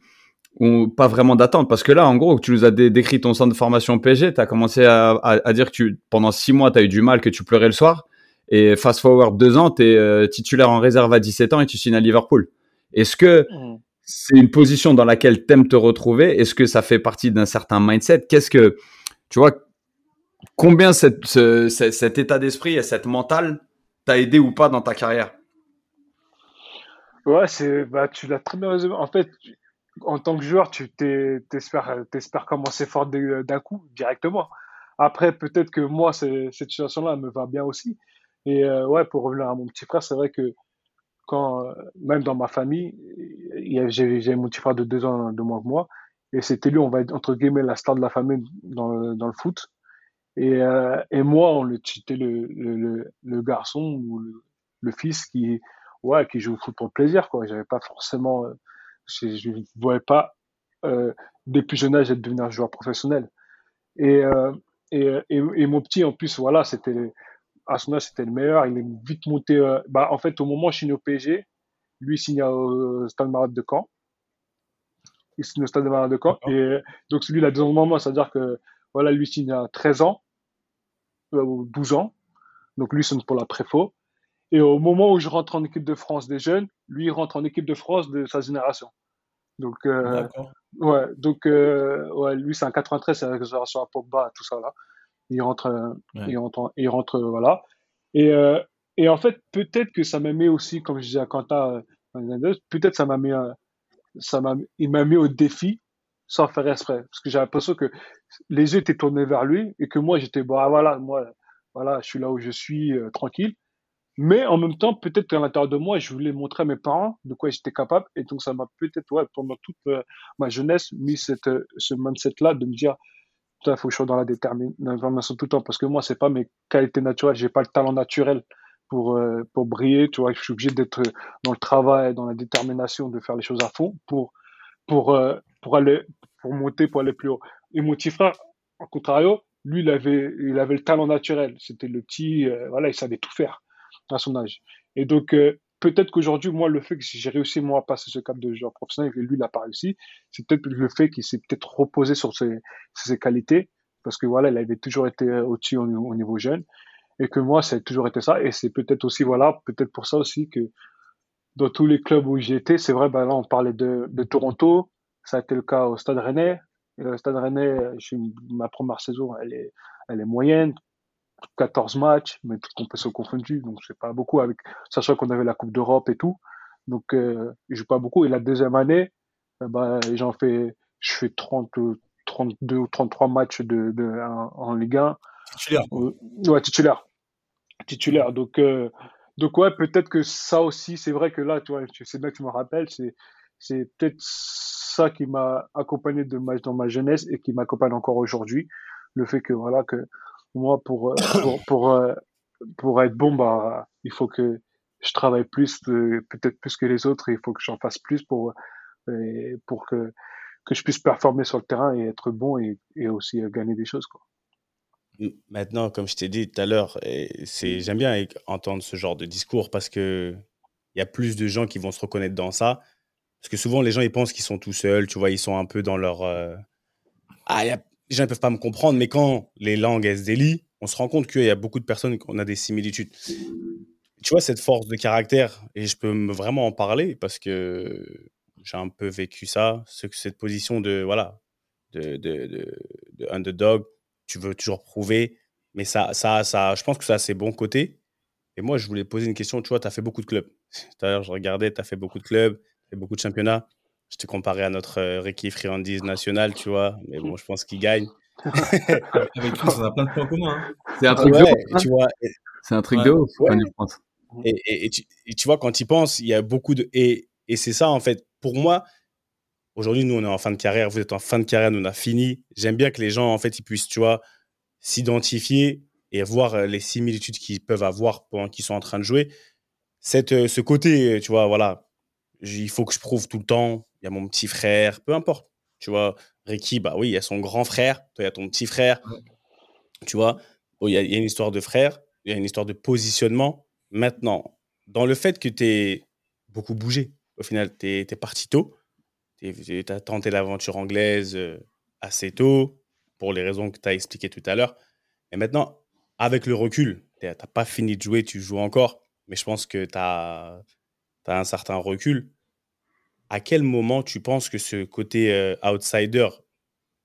ou pas vraiment d'attente. Parce que là en gros tu nous as décrit ton centre de formation PSG tu as commencé à, à, dire que tu, pendant six mois tu as eu du mal que tu pleurais le soir. Et fast forward deux ans tu es euh, titulaire en réserve à 17 ans et tu signes à Liverpool. Est-ce que mmh. c'est une position dans laquelle t'aimes te retrouver? Est-ce que ça fait partie d'un certain mindset? Qu'est-ce que tu vois combien cette, cet état d'esprit et cette mentale t'a aidé ou pas dans ta carrière? Ouais, c'est, bah, tu l'as très bien résumé. En fait, en tant que joueur, tu t'espères, t'espères commencer fort d'un coup, directement. Après, peut-être que moi, cette situation-là me va bien aussi. Et euh, ouais, pour revenir à mon petit frère, c'est vrai que quand, même dans ma famille, j'ai mon petit frère de deux ans de moins que moi, et c'était lui, on va être entre guillemets la star de la famille dans dans le foot. Et, euh, et moi, on le c'était le, le, le, garçon ou le, le, fils qui, ouais, qui joue au foot pour le plaisir, quoi. J'avais pas forcément euh, je ne voyais pas euh, dès plus jeune âge être devenir joueur professionnel. Et, euh, et, et, mon petit, en plus, voilà, c'était à son âge, c'était le meilleur. Il est vite monté. Euh, bah, en fait, au moment où je signe au PSG, lui il signe au Stade Marat de Caen. Il signe au Stade Marat de Caen. Et donc, celui, il a deux ans de moment, c'est-à-dire que voilà, lui signe à 13 ans 12 ans. Donc, lui, c'est pour la préfo. Et au moment où je rentre en équipe de France des jeunes, lui, il rentre en équipe de France de sa génération. Donc, euh, ouais, donc, euh, ouais, lui, c'est un 93, c'est la génération à Pogba, tout ça, là. Il rentre, euh, il rentre, il rentre, voilà. Et, et en fait, peut-être que ça m'a mis aussi, comme je disais à Quentin, peut-être ça m'a mis, ça m'a, il m'a mis au défi sans faire exprès. Parce que j'ai l'impression que les yeux étaient tournés vers lui et que moi, j'étais, bah, voilà, moi, voilà, je suis là où je suis, tranquille. Mais en même temps, peut-être qu'à l'intérieur de moi, je voulais montrer à mes parents de quoi j'étais capable. Et donc, ça m'a peut-être, ouais, pendant toute euh, ma jeunesse, mis cette, euh, ce mindset-là de me dire, il faut que je sois dans la détermination tout le temps. Parce que moi, c'est pas mes qualités naturelles. J'ai pas le talent naturel pour, euh, pour briller. Tu vois, je suis obligé d'être dans le travail, dans la détermination, de faire les choses à fond pour, pour, pour aller, pour monter, pour aller plus haut. Et mon petit frère, en contrario, lui, il avait, il avait le talent naturel. C'était le petit, voilà, il savait tout faire à son âge. Et donc, euh, peut-être qu'aujourd'hui, moi, le fait que j'ai réussi, moi, à passer ce cap de joueur professionnel et lui, il n'a pas réussi, c'est peut-être le fait qu'il s'est peut-être reposé sur ses, qualités, parce que voilà, il avait toujours été euh, au-dessus au, niveau jeune, et que moi, ça a toujours été ça. Et c'est peut-être aussi, voilà, peut-être pour ça aussi que dans tous les clubs où été, c'est vrai, ben là, on parlait de, de Toronto, ça a été le cas au Stade Rennais. Le Stade Rennais, ma première saison, elle est, elle est moyenne. 14 matchs, mais tout compétition confondue, donc c'est pas beaucoup, avec, sachant qu'on avait la Coupe d'Europe et tout. Donc, euh, je joue pas beaucoup. Et la deuxième année, euh, bah, j'en fais, je fais 30, 32 ou 33 matchs de, de en, Ligue 1. Titulaire. Euh, ouais, titulaire. Titulaire. Donc, euh, donc ouais, peut-être que ça aussi, c'est vrai que là, tu vois, c'est bien que tu me rappelles, c'est, c'est peut-être ça qui m'a accompagné dans ma jeunesse et qui m'accompagne encore aujourd'hui. Le fait que, voilà, que moi, pour, euh, (coughs) pour, euh, pour, être bon, bah, il faut que je travaille plus, peut-être plus que les autres, et il faut que j'en fasse plus pour, pour que, que je puisse performer sur le terrain et être bon et, et aussi gagner des choses. Quoi. Maintenant, comme je t'ai dit tout à l'heure, j'aime bien entendre ce genre de discours parce que il y a plus de gens qui vont se reconnaître dans ça. Parce que souvent, les gens, ils pensent qu'ils sont tout seuls, tu vois, ils sont un peu dans leur... Euh, ah, y a les gens ne peuvent pas me comprendre, mais quand les langues se délient, on se rend compte qu'il y a beaucoup de personnes qui ont des similitudes. Tu vois, cette force de caractère, et je peux vraiment en parler parce que j'ai un peu vécu ça, cette position de, voilà, de, de, de, underdog, tu veux toujours prouver, mais ça, ça, ça, je pense que ça a ses bons côtés. Et moi, je voulais poser une question, tu vois, tu as fait beaucoup de clubs. L'heure, je regardais, tu as fait beaucoup de clubs, fait beaucoup de championnats je te comparais à notre euh, Ricky Friandise national, tu vois. Mais bon, je pense qu'il gagne. (laughs) Avec nous, on a plein de points communs. Hein. C'est un truc de ouf. Tu vois, c'est un truc de ouf, Et, tu, vois, quand il pense, il y a beaucoup de. Et, et c'est ça, en fait, pour moi, aujourd'hui, nous, on est en fin de carrière, vous êtes en fin de carrière, nous, on a fini. J'aime bien que les gens, en fait, ils puissent, tu vois, s'identifier et voir les similitudes qu'ils peuvent avoir pendant qu'ils sont en train de jouer, cette, ce côté, tu vois, voilà, il faut que je prouve tout le temps, il y a mon petit frère, peu importe. Tu vois, Ricky, bah oui, il y a son grand frère, toi, il y a ton petit frère. Tu vois, il y, a une histoire de frère, il y a une histoire de positionnement. Maintenant, dans le fait que tu es beaucoup bougé, au final, tu es, parti tôt, tu as tenté l'aventure anglaise euh, assez tôt, pour les raisons que tu as expliquées tout à l'heure. Et maintenant, avec le recul, tu n'as pas fini de jouer, tu joues encore, mais je pense que tu as, as, un certain recul. À quel moment tu penses que ce côté euh, outsider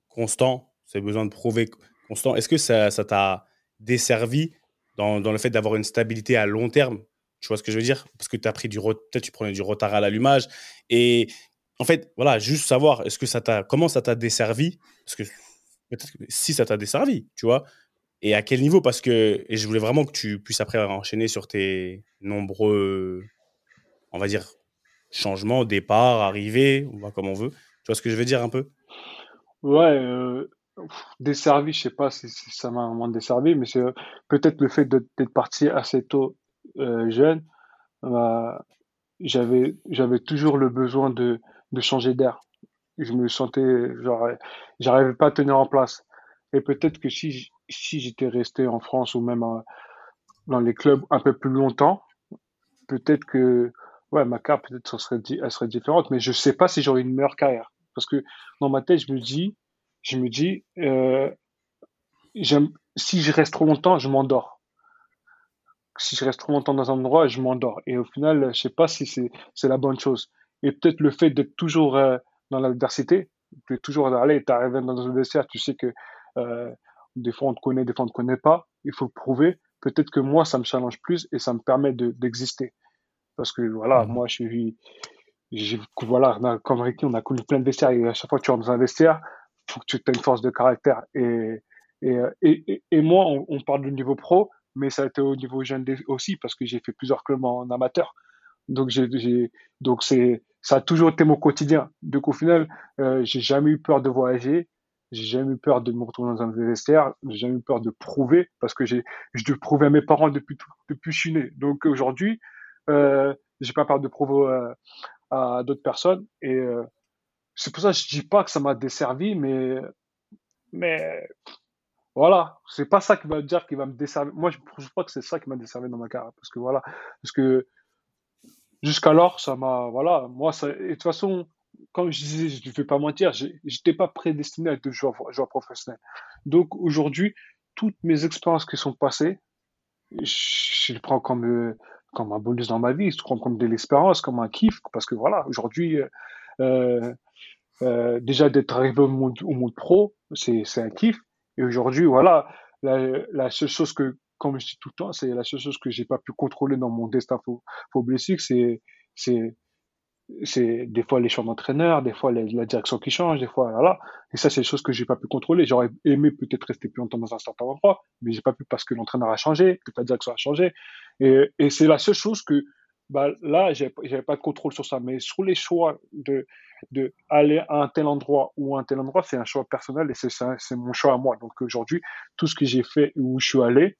constant, ce besoin de prouver constant, est-ce que ça t'a desservi dans, dans le fait d'avoir une stabilité à long terme? Tu vois ce que je veux dire? Parce que tu as pris du peut-être tu prenais du retard à l'allumage et en fait, voilà, juste savoir est-ce que ça t'a comment ça t'a desservi? Parce que si ça t'a desservi, tu vois? Et à quel niveau? Parce que et je voulais vraiment que tu puisses après enchaîner sur tes nombreux on va dire changements, départs, arrivées, on va comme on veut. Tu vois ce que je veux dire un peu? Ouais, euh, desservi, je sais pas si, ça m'a vraiment desservi, mais c'est peut-être le fait d'être parti assez tôt euh, jeune, bah, j'avais toujours le besoin de, de changer d'air. Je me sentais genre j'arrivais pas à tenir en place. Et peut-être que si si j'étais resté en France ou même euh, dans les clubs un peu plus longtemps, peut-être que ouais ma carte peut-être elle serait différente, mais je sais pas si j'aurais une meilleure carrière parce que dans ma tête je me dis je me dis euh, si je reste trop longtemps je m'endors si je reste trop longtemps dans un endroit, je m'endors. Et au final, je sais pas si c'est la bonne chose. Et peut-être le fait d'être toujours euh, dans l'adversité, de toujours aller, tu arrives dans un vestiaire, tu sais que euh, des fois on te connaît, des fois on te connaît pas, il faut le prouver. Peut-être que moi, ça me challenge plus et ça me permet d'exister. Parce que voilà, mmh moi, je suis. Voilà, comme Ricky, on a connu plein de vestiaires et à chaque fois que tu rentres dans un vestiaire, faut que tu aies une force de caractère. Et, et, et, et moi, on, on parle du niveau pro, mais ça a été au niveau jeune aussi parce que j'ai fait plusieurs clubs en amateur. Donc j'ai, donc c'est, ça a toujours été mon quotidien. Donc au final, euh, j'ai jamais eu peur de voyager, j'ai jamais eu peur de me retrouver dans un vestiaire, j'ai jamais eu peur de prouver parce que j'ai, je prouver à mes parents depuis tout, depuis que je suis né. Donc aujourd'hui, euh, j'ai pas peur de prouver euh, à d'autres personnes et euh, c'est pour ça que je dis pas que ça m'a desservi, mais mais voilà, c'est pas ça qui va dire qu'il va me desservir. Moi, je ne pas que c'est ça qui m'a desservi dans ma carrière. Parce que voilà, parce que jusqu'alors, ça m'a. Voilà, moi, ça, et de toute façon, comme je disais, je ne vais pas mentir, j'étais pas prédestiné à être joueur, professionnel. Donc aujourd'hui, toutes mes expériences qui sont passées, je, les prends comme, euh, comme un bonus dans ma vie, prends comme de l'expérience, comme un kiff, parce que voilà, aujourd'hui, euh, euh, déjà d'être arrivé au monde, pro, c'est un kiff. Et aujourd'hui, voilà, la, seule chose que, comme je dis tout le temps, c'est la seule chose que j'ai pas pu contrôler dans mon destin footballistique, c'est, c'est, c'est des fois les choix d'entraîneur, des fois la, direction qui change, des fois voilà. Et ça, c'est des choses que j'ai pas pu contrôler. J'aurais aimé peut-être rester plus longtemps dans un certain endroit, mais j'ai pas pu parce que l'entraîneur a changé, que la direction a changé. Et, et c'est la seule chose que bah, là, j'avais pas de contrôle sur ça. Mais sur les choix de, de aller à un tel endroit ou à un tel endroit, c'est un choix personnel et c'est mon choix à moi. Donc aujourd'hui, tout ce que j'ai fait où je suis allé,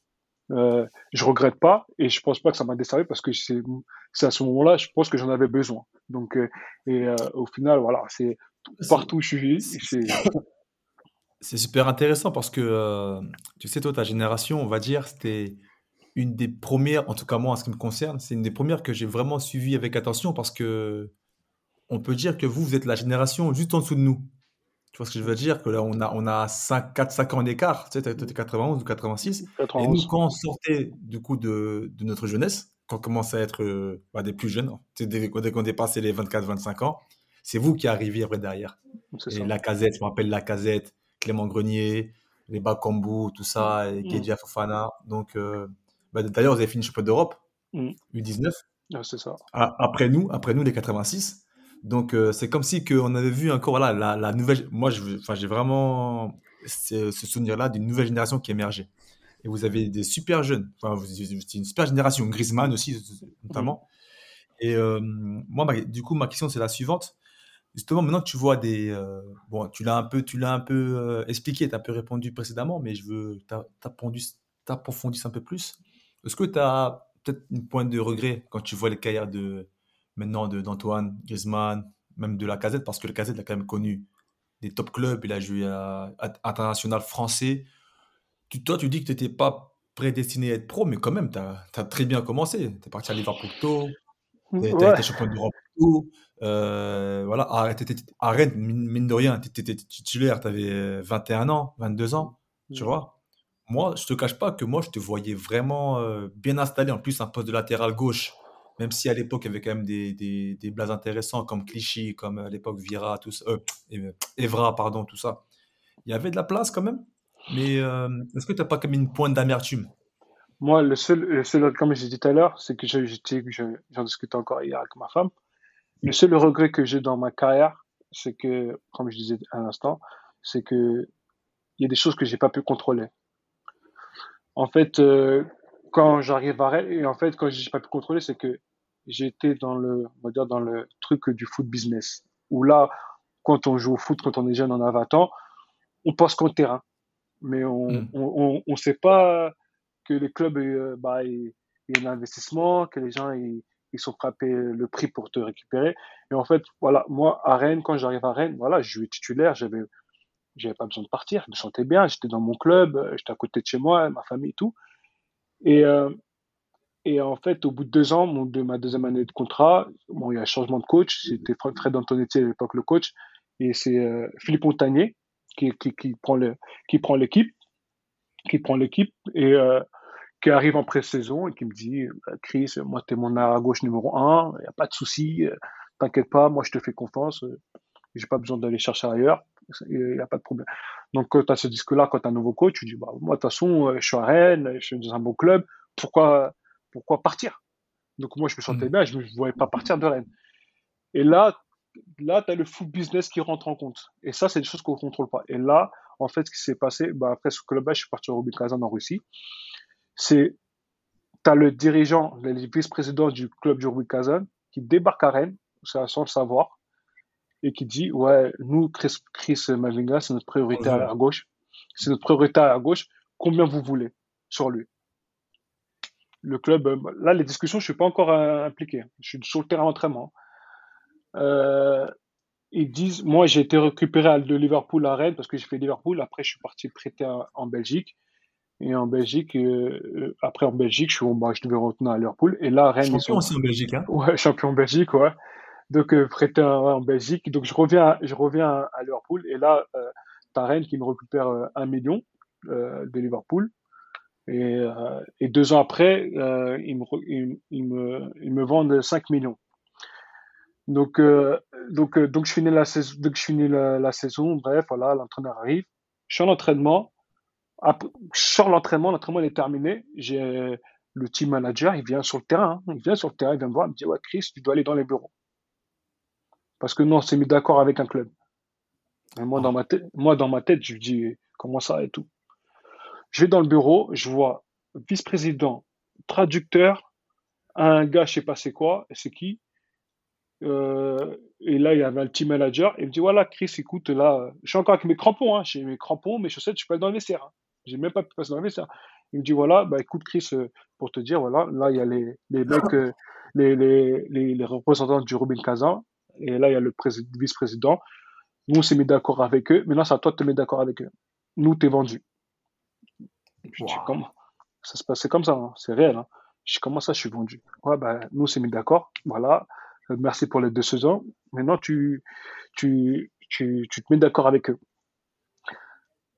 euh, je regrette pas et je pense pas que ça m'a desservi parce que c'est à ce moment-là, je pense que j'en avais besoin. Donc euh, et euh, au final, voilà, c'est partout où je suis. (laughs) C'est super intéressant parce que euh, tu sais, toi, ta génération, on va dire, c'était une des premières, en tout cas moi en ce qui me concerne, c'est une des premières que j'ai vraiment suivi avec attention parce que on peut dire que vous, vous êtes la génération juste en dessous de nous. Tu vois ce que je veux dire? Que là, on a, on a 5, 4, 5 ans d'écart. Tu sais, tu 91 ou 86. Et nous, quand on sortait du coup de, de notre jeunesse, quand on commençait à être euh, bah, des plus jeunes, dès, dès qu'on dépassait les 24, 25 ans, c'est vous qui arriviez après derrière. Et la casette, je me rappelle la casette, Clément Grenier, les Bakambu, tout ça, et mmh. Fofana. Donc, euh, bah, d'ailleurs, vous avez fini champion d'Europe, U19. Mmh. c'est ça. Après nous, après nous, les 86. Donc, euh, c'est comme si on avait vu encore voilà, la, la nouvelle. Moi, j'ai vraiment ce, souvenir-là d'une nouvelle génération qui émergeait. Et vous avez des super jeunes. Enfin, c'est une super génération. Griezmann aussi, notamment. Mmh. Et euh, moi, du coup, ma question, c'est la suivante. Justement, maintenant que tu vois des. Euh, bon, tu l'as un peu, tu l'as un peu expliqué, tu as un peu répondu précédemment, mais je veux. Approfondisses un peu plus. Est-ce que tu as peut-être une pointe de regret quand tu vois les carrières de maintenant d'Antoine, Griezmann, même de la Casette, parce que le Casette a quand même connu des top clubs, il a joué à, international français. Tu, toi, tu dis que tu n'étais pas prédestiné à être pro, mais quand même, tu as, très bien commencé. Tu es parti à Liverpool tôt, tu as été champion d'Europe tôt. Euh, voilà, à, Rennes, mine de rien, tu étais titulaire, tu avais 21 ans, 22 ans, tu vois. Moi, je te cache pas que moi, je te voyais vraiment euh, bien installé. En plus, un poste de latéral gauche, même si à l'époque, il y avait quand même des, des, des blases intéressants comme Clichy, comme à l'époque Vira, tout ça, euh, Evra, pardon, tout ça. Il y avait de la place quand même. Mais euh, est-ce que tu n'as pas comme une pointe d'amertume? Moi, le seul, le seul, comme j'ai dit tout à l'heure, c'est que j'en discutais encore hier avec ma femme. Le seul regret que j'ai dans ma carrière, c'est que, comme je disais à l'instant, c'est que il y a des choses que j'ai pas pu contrôler. En fait, euh, quand j'arrive à et en fait, quand j'ai pas pu contrôler, c'est que j'étais dans le, on va dire, dans le truc du foot business. Où là, quand on joue au foot, quand on est jeune, on a 20 ans, on pense qu'au terrain. Mais on, hmm. on, on, sait pas que les clubs, euh, bah, il y a un investissement, que les gens, ils, ils sont frappés le prix pour te récupérer. Et en fait, voilà, moi, à Rennes, quand j'arrive à Rennes, voilà, je suis titulaire, j'avais, j'avais pas besoin de partir, je me sentais bien, j'étais dans mon club, j'étais à côté de chez moi, ma famille et tout. Et, euh, et en fait, au bout de deux ans, de ma deuxième année de contrat, bon, il y a un changement de coach. C'était Fred Antonetti à l'époque le coach. Et c'est euh, Philippe Montagnier qui, qui, prend l'équipe, qui prend l'équipe et euh, qui arrive en pré-saison et qui me dit, bah, Chris, moi, t'es mon à gauche numéro un, il n'y a pas de souci, t'inquiète pas, moi, je te fais confiance, j'ai pas besoin d'aller chercher ailleurs, il n'y a pas de problème. Donc, quand tu as ce disque-là, quand tu as un nouveau coach, tu dis, bah, moi, de toute façon, je suis à Rennes, je suis dans un bon club, pourquoi, pourquoi partir? Donc moi, je me sentais mm. bien, je ne voyais pas partir de Rennes. Et là, là tu as le foot business qui rentre en compte. Et ça, c'est des choses qu'on ne contrôle pas. Et là, en fait, ce qui s'est passé, bah, après ce club-là, je suis parti au Rubin Kazan en Russie. C'est, tu as le dirigeant, le vice-président du club du Rubin Kazan qui débarque à Rennes, sans le savoir, et qui dit, ouais, nous, Chris, Chris Mavinga, c'est notre priorité à gauche. C'est notre priorité à gauche. Combien vous voulez sur lui? Le club, euh, là, les discussions, je suis pas encore euh, impliqué. Je suis sur le terrain d'entraînement. Euh, ils disent, moi, j'ai été récupéré de Liverpool à Rennes parce que j'ai fait Liverpool. Après, je suis parti prêter en Belgique. Et en Belgique, après en Belgique, je, suis, bah, je devais retourner à Liverpool. Et là, Rennes. Champion aussi en Belgique, hein Ouais, (laughs) champion en Belgique, ouais. Donc, prêté en Belgique. Donc, je reviens, je reviens à Liverpool. Et là, tu as Rennes qui me récupère un million de Liverpool. Et, euh, et deux ans après, euh, ils, me, ils, me, ils me vendent 5 millions. Donc, euh, donc, donc, je finis la saison, donc je finis la, saison. Bref, voilà, l'entraîneur arrive. Je suis en entraînement. Après, je sors l'entraînement. L'entraînement est terminé. J'ai le team manager. Il vient sur le terrain. Hein. Il vient sur le terrain. Il vient me voir. Il me dit Ouais, Chris, tu dois aller dans les bureaux. Parce que non, on s'est mis d'accord avec un club. moi, dans ma tête, moi, dans ma tête, je lui dis Comment ça et tout. Je vais dans le bureau, je vois vice-président, traducteur, un gars, je sais pas c'est quoi, c'est qui. Euh, et là, il y avait un team manager. Il me dit voilà, Chris, écoute, là, je suis encore avec mes crampons, hein, j'ai mes crampons, mes chaussettes, je peux aller dans le vestiaire. Hein. J'ai même pas pu passer dans le vestiaire. Il me dit voilà, bah écoute, Chris, euh, pour te dire, voilà, là, il y a les, les mecs, euh, les, les, les, représentants du Robin Kazan, et là, il y a le vice-président. Nous, on s'est mis d'accord avec eux. Maintenant, c'est à toi de te mettre d'accord avec eux. Nous, t'es vendu. Je dis, comment Ça se passait comme ça, hein. c'est réel. Hein. Je dis, comment ça, je suis vendu? Ouais, ben, nous, on s'est mis d'accord. Voilà. Euh, merci pour les deux saisons. Maintenant, tu, tu, tu, tu te mets d'accord avec eux.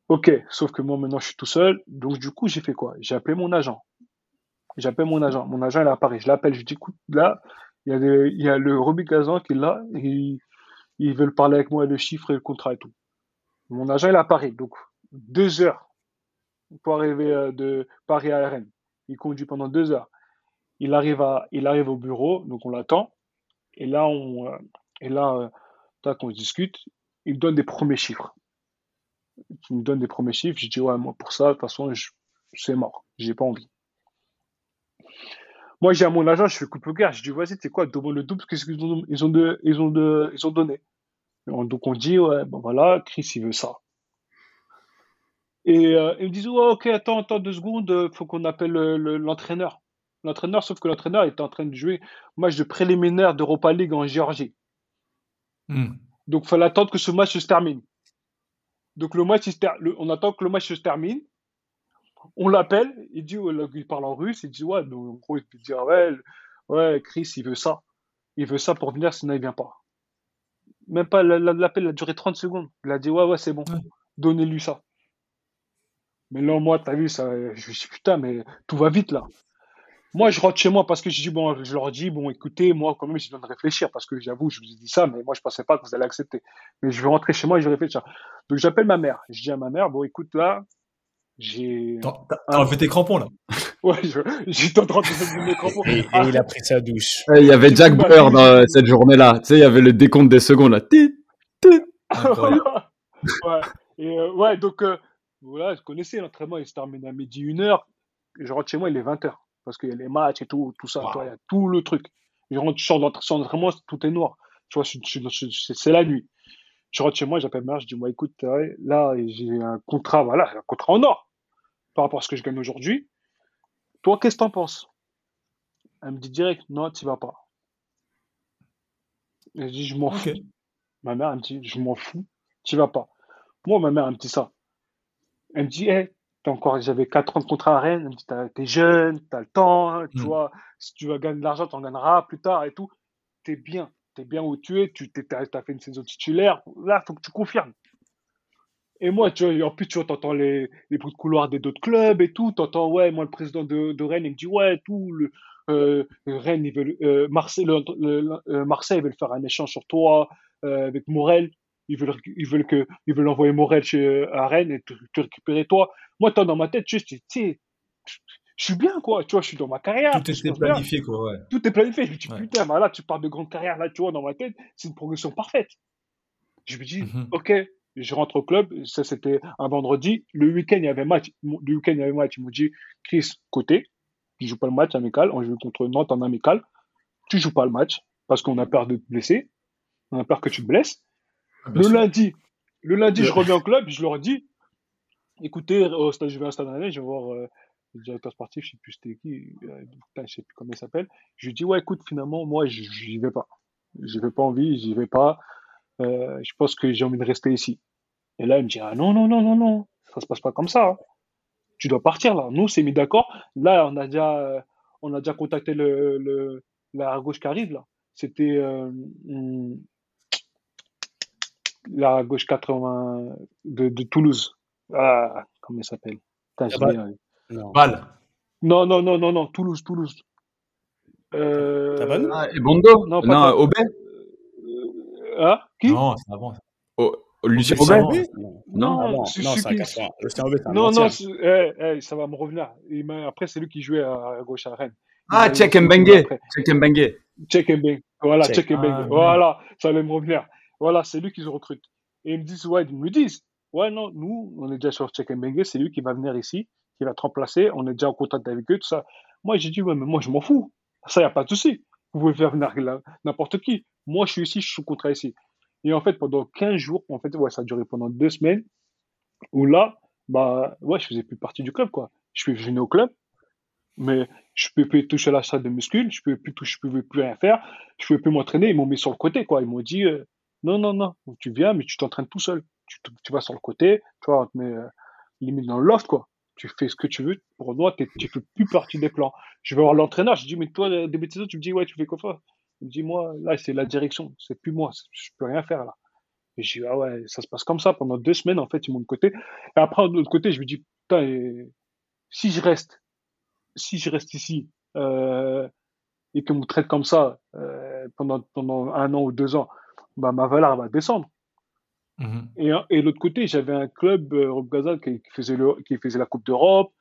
Ok, sauf que moi, maintenant, je suis tout seul. Donc, du coup, j'ai fait quoi? J'ai appelé mon agent. J'ai appelé mon agent. Mon agent, il est à Paris. Je l'appelle. Je dis, écoute, là, il y a, il y a le Roby Gazan qui est là. Et ils veulent parler avec moi, le chiffre et le contrat et tout. Mon agent, il est à Paris. Donc, deux heures pour arriver euh, de Paris à Rennes. Il conduit pendant deux heures. Il arrive, à, il arrive au bureau, donc on l'attend. Et là, on, euh, et là, euh, on discute. Il donne des premiers chiffres. Il me donne des premiers chiffres. Je dis, ouais, moi, pour ça, de toute façon, c'est mort. J'ai pas envie. Moi, j'ai à mon agent, je fais coupe au guerre. Je dis, vas-y, tu quoi, demande le double, qu'est-ce qu'ils ont, ils ont, de, ils ont, de, ont donné. Donc, on dit, ouais, bon voilà, Chris, il veut ça. Et euh, ils me disent, oh, ok, attends, attends deux secondes, il euh, faut qu'on appelle l'entraîneur. l'entraîneur, sauf que l'entraîneur était en train de jouer match de préliminaire d'Europa League en Géorgie. Hmm. Donc, il fallait attendre que ce match se termine. Donc, le match, on attend que le match se termine. On l'appelle, il dit, il parle en russe, il dit, ouais, donc, en gros, il peut dire, ouais, ouais, Chris, il veut ça. Il veut ça pour venir, sinon il vient pas. Même pas, l'appel a duré 30 secondes. Il a dit, ouais, ouais, c'est bon. Donnez-lui ça. Mais là, moi, t'as vu, ça, je me suis dit, putain, mais tout va vite là. Moi, je rentre chez moi parce que je dis, bon, je leur dis, bon, écoutez, moi, quand même, j'ai besoin de réfléchir parce que j'avoue, je vous ai dit ça, mais moi, je pensais pas que vous allez accepter. Mais je vais rentrer chez moi et je vais réfléchir. Donc, j'appelle ma mère. Je dis à ma mère, bon, écoute, là, j'ai. T'as enlevé tes crampons, là (laughs) Ouais, j'étais en train de mes crampons. Et, et il a pris sa douche. Il y avait Jack Bauer dans cette journée-là. Tu sais, il y avait le décompte des secondes, là. (laughs) ouais. Et euh, ouais, donc, euh, voilà, je connaissais l'entraînement, il se termine à midi, une heure. Je rentre chez moi, il est 20h. Parce qu'il y a les matchs et tout, tout ça, il y a tout le truc. Je rentre, sur l'entraînement, tout est noir. Tu vois, c'est la nuit. Je rentre chez moi, j'appelle ma mère, je dis, moi, écoute, là, j'ai un contrat, voilà, un contrat en or par rapport à ce que je gagne aujourd'hui. Toi, qu'est-ce que t'en penses? Elle me dit direct, non, tu vas pas. Et je dis, je m'en fous. Ma mère, elle me dit, je m'en fous, tu vas pas. Moi, ma mère, elle me dit ça. Elle me dit, hey, encore, j'avais 4 ans de contrat à Rennes. Elle me dit, t'es jeune, t'as le temps, tu hmm. vois, si tu vas gagner de l'argent, tu en gagneras plus tard et tout. T'es bien, t'es bien où tu es, tu as fait une saison titulaire. Là, il faut que tu confirmes. Et moi, tu vois, en plus, tu vois, entends les, les bruits de couloir des autres clubs et tout. Tu entends, ouais, moi, le président de, de, Rennes, il me dit, ouais, tout, le, euh, Rennes, ils veulent, euh, Marseille, le, euh, Marseille, ils veulent faire un échange sur toi euh, avec Morel. Ils veulent, ils veulent que, ils veulent envoyer Morel chez, à Rennes et te, récupérer toi. Moi, toi, dans ma tête, tu sais, je suis bien, quoi. Tu vois, je suis dans ma carrière. Tout est planifié, quoi, ouais. Tout est planifié. Je me dis, putain, bah là, tu parles de grande carrière, là, tu vois, dans ma tête, c'est une progression parfaite. Je me dis, mhm. ok, je rentre au club, ça c'était un vendredi. Le week-end, il y avait match. Le week-end, il y avait match. Ils m'ont dit, Chris, côté, tu joues pas le match amical. On joue contre Nantes en amical. Tu joues pas le match parce qu'on a peur de te blesser. On a peur que tu te blesses. Ah, le lundi, le lundi, je reviens au club, je leur dis, écoutez, au stade, je vais à Stade je vais voir euh, le directeur sportif, je sais plus c'était qui, euh, je sais plus comment il s'appelle. Je lui dis, ouais, écoute, finalement, moi, j'y vais pas. J'y vais pas envie, j'y vais pas. Euh, je pense que j'ai envie de rester ici. Et là, il me dit, ah non, non, non, non, non, ça se passe pas comme ça. Hein. Tu dois partir là. Nous, c'est mis d'accord. Là, on a déjà, euh, on a déjà contacté le, le la gauche qui arrive là. C'était hmm, la gauche 80 de, de Toulouse. Ah, comment il s'appelle? Non. non, non, non, non, non, Toulouse, Toulouse. Euh... Ah, et Bondo? Non, non Aubert Hein? Qui? Non, c'est avant. Oh, Lucien Robert Non, non, non, c'est un Non, non, eh, eh, ça va me revenir. Après, c'est lui qui jouait à gauche à Rennes. Ah, Check Mbengue. Check Mbengue. Check Mbengue. Voilà, Check Mbengue. Voilà, ça allait me revenir. Voilà, c'est lui qui se recrute. Et ils me disent, ouais, ils me disent, ouais, non, nous, on est déjà sur Check c'est lui qui va venir ici, qui va te remplacer, on est déjà en contact avec eux, tout ça. Moi, j'ai dit, ouais, mais moi, je m'en fous. Ça, il n'y a pas de souci. Vous pouvez faire venir n'importe qui. Moi, je suis ici, je suis contrat ici. Et en fait, pendant 15 jours, en fait, ouais, ça a duré pendant deux semaines, où là, bah, ouais, je faisais plus partie du club, quoi. Je suis venu au club, mais je ne pouvais plus toucher la salle de muscule, je ne pouvais plus toucher, je pouvais plus rien faire, je ne pouvais plus m'entraîner. Ils m'ont mis sur le côté, quoi. Ils m'ont dit, euh, non, non, non, tu viens, mais tu t'entraînes tout seul. Tu, vas sur le côté, tu vois, on te met euh, limite dans le loft, quoi. Tu fais ce que tu veux. Pour moi, tu ne fais plus partie des plans. Je vais voir l'entraîneur, je dis, mais toi, début de saison, tu me dis, ouais, tu fais quoi il me dit, moi, là, c'est la direction, c'est plus moi, je peux rien faire là. Et je dis, ah ouais, ça se passe comme ça pendant deux semaines, en fait, ils m'ont de côté. Et après, de l'autre côté, je me dis, putain, si je reste, si je reste ici, euh, et qu'on me traite comme ça euh, pendant, pendant un an ou deux ans, bah, ma valeur va descendre. Mmh et, et l'autre côté, j'avais un club, euh, Gazal, qui, faisait le, qui faisait la Coupe d'Europe,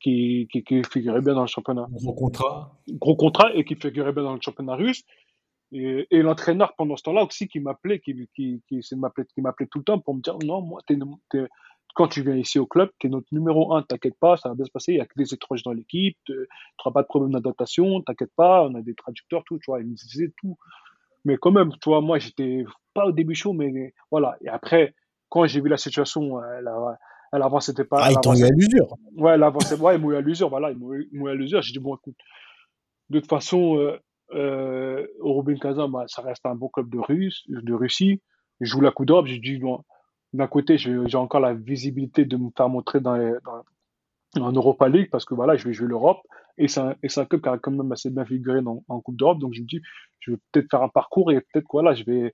qui, qui, qui, figurait bien dans le championnat. Gros contrat. Gros contrat et qui figurait bien dans le championnat russe. Et, et l'entraîneur pendant ce temps-là aussi qui m'appelait, qui, qui, qui, qui m'appelait tout le temps pour me dire non, moi, quand tu viens ici au club, tu es notre numéro un, t'inquiète pas, ça va bien se passer, il y a que des étrangers dans l'équipe, tu n'auras pas de problème d'adaptation, t'inquiète pas, on a des traducteurs, tout, tu vois, il me disait tout. Mais quand même, tu vois, moi, j'étais pas au début chaud, mais voilà. Et après, quand j'ai vu la situation, l'avant, c'était pas. Ah, il eu à l'usure. Ouais, l'avant, ouais, ils m'ont eu à l'usure. Voilà, ils m'ont eu à l'usure. J'ai dit, bon, écoute, de toute façon, euh, euh, Robin Kazan, bah, ça reste un bon club de, Russe, de Russie. Je joue la coup d'orbe. J'ai dit, bon, d'un côté, j'ai encore la visibilité de me faire montrer dans, les, dans en Europa League parce que voilà, je vais jouer l'Europe et c'est un, un, club qui a quand même assez bien figuré dans, en Coupe d'Europe. Donc je me dis, je vais peut-être faire un parcours et peut-être quoi là, je vais,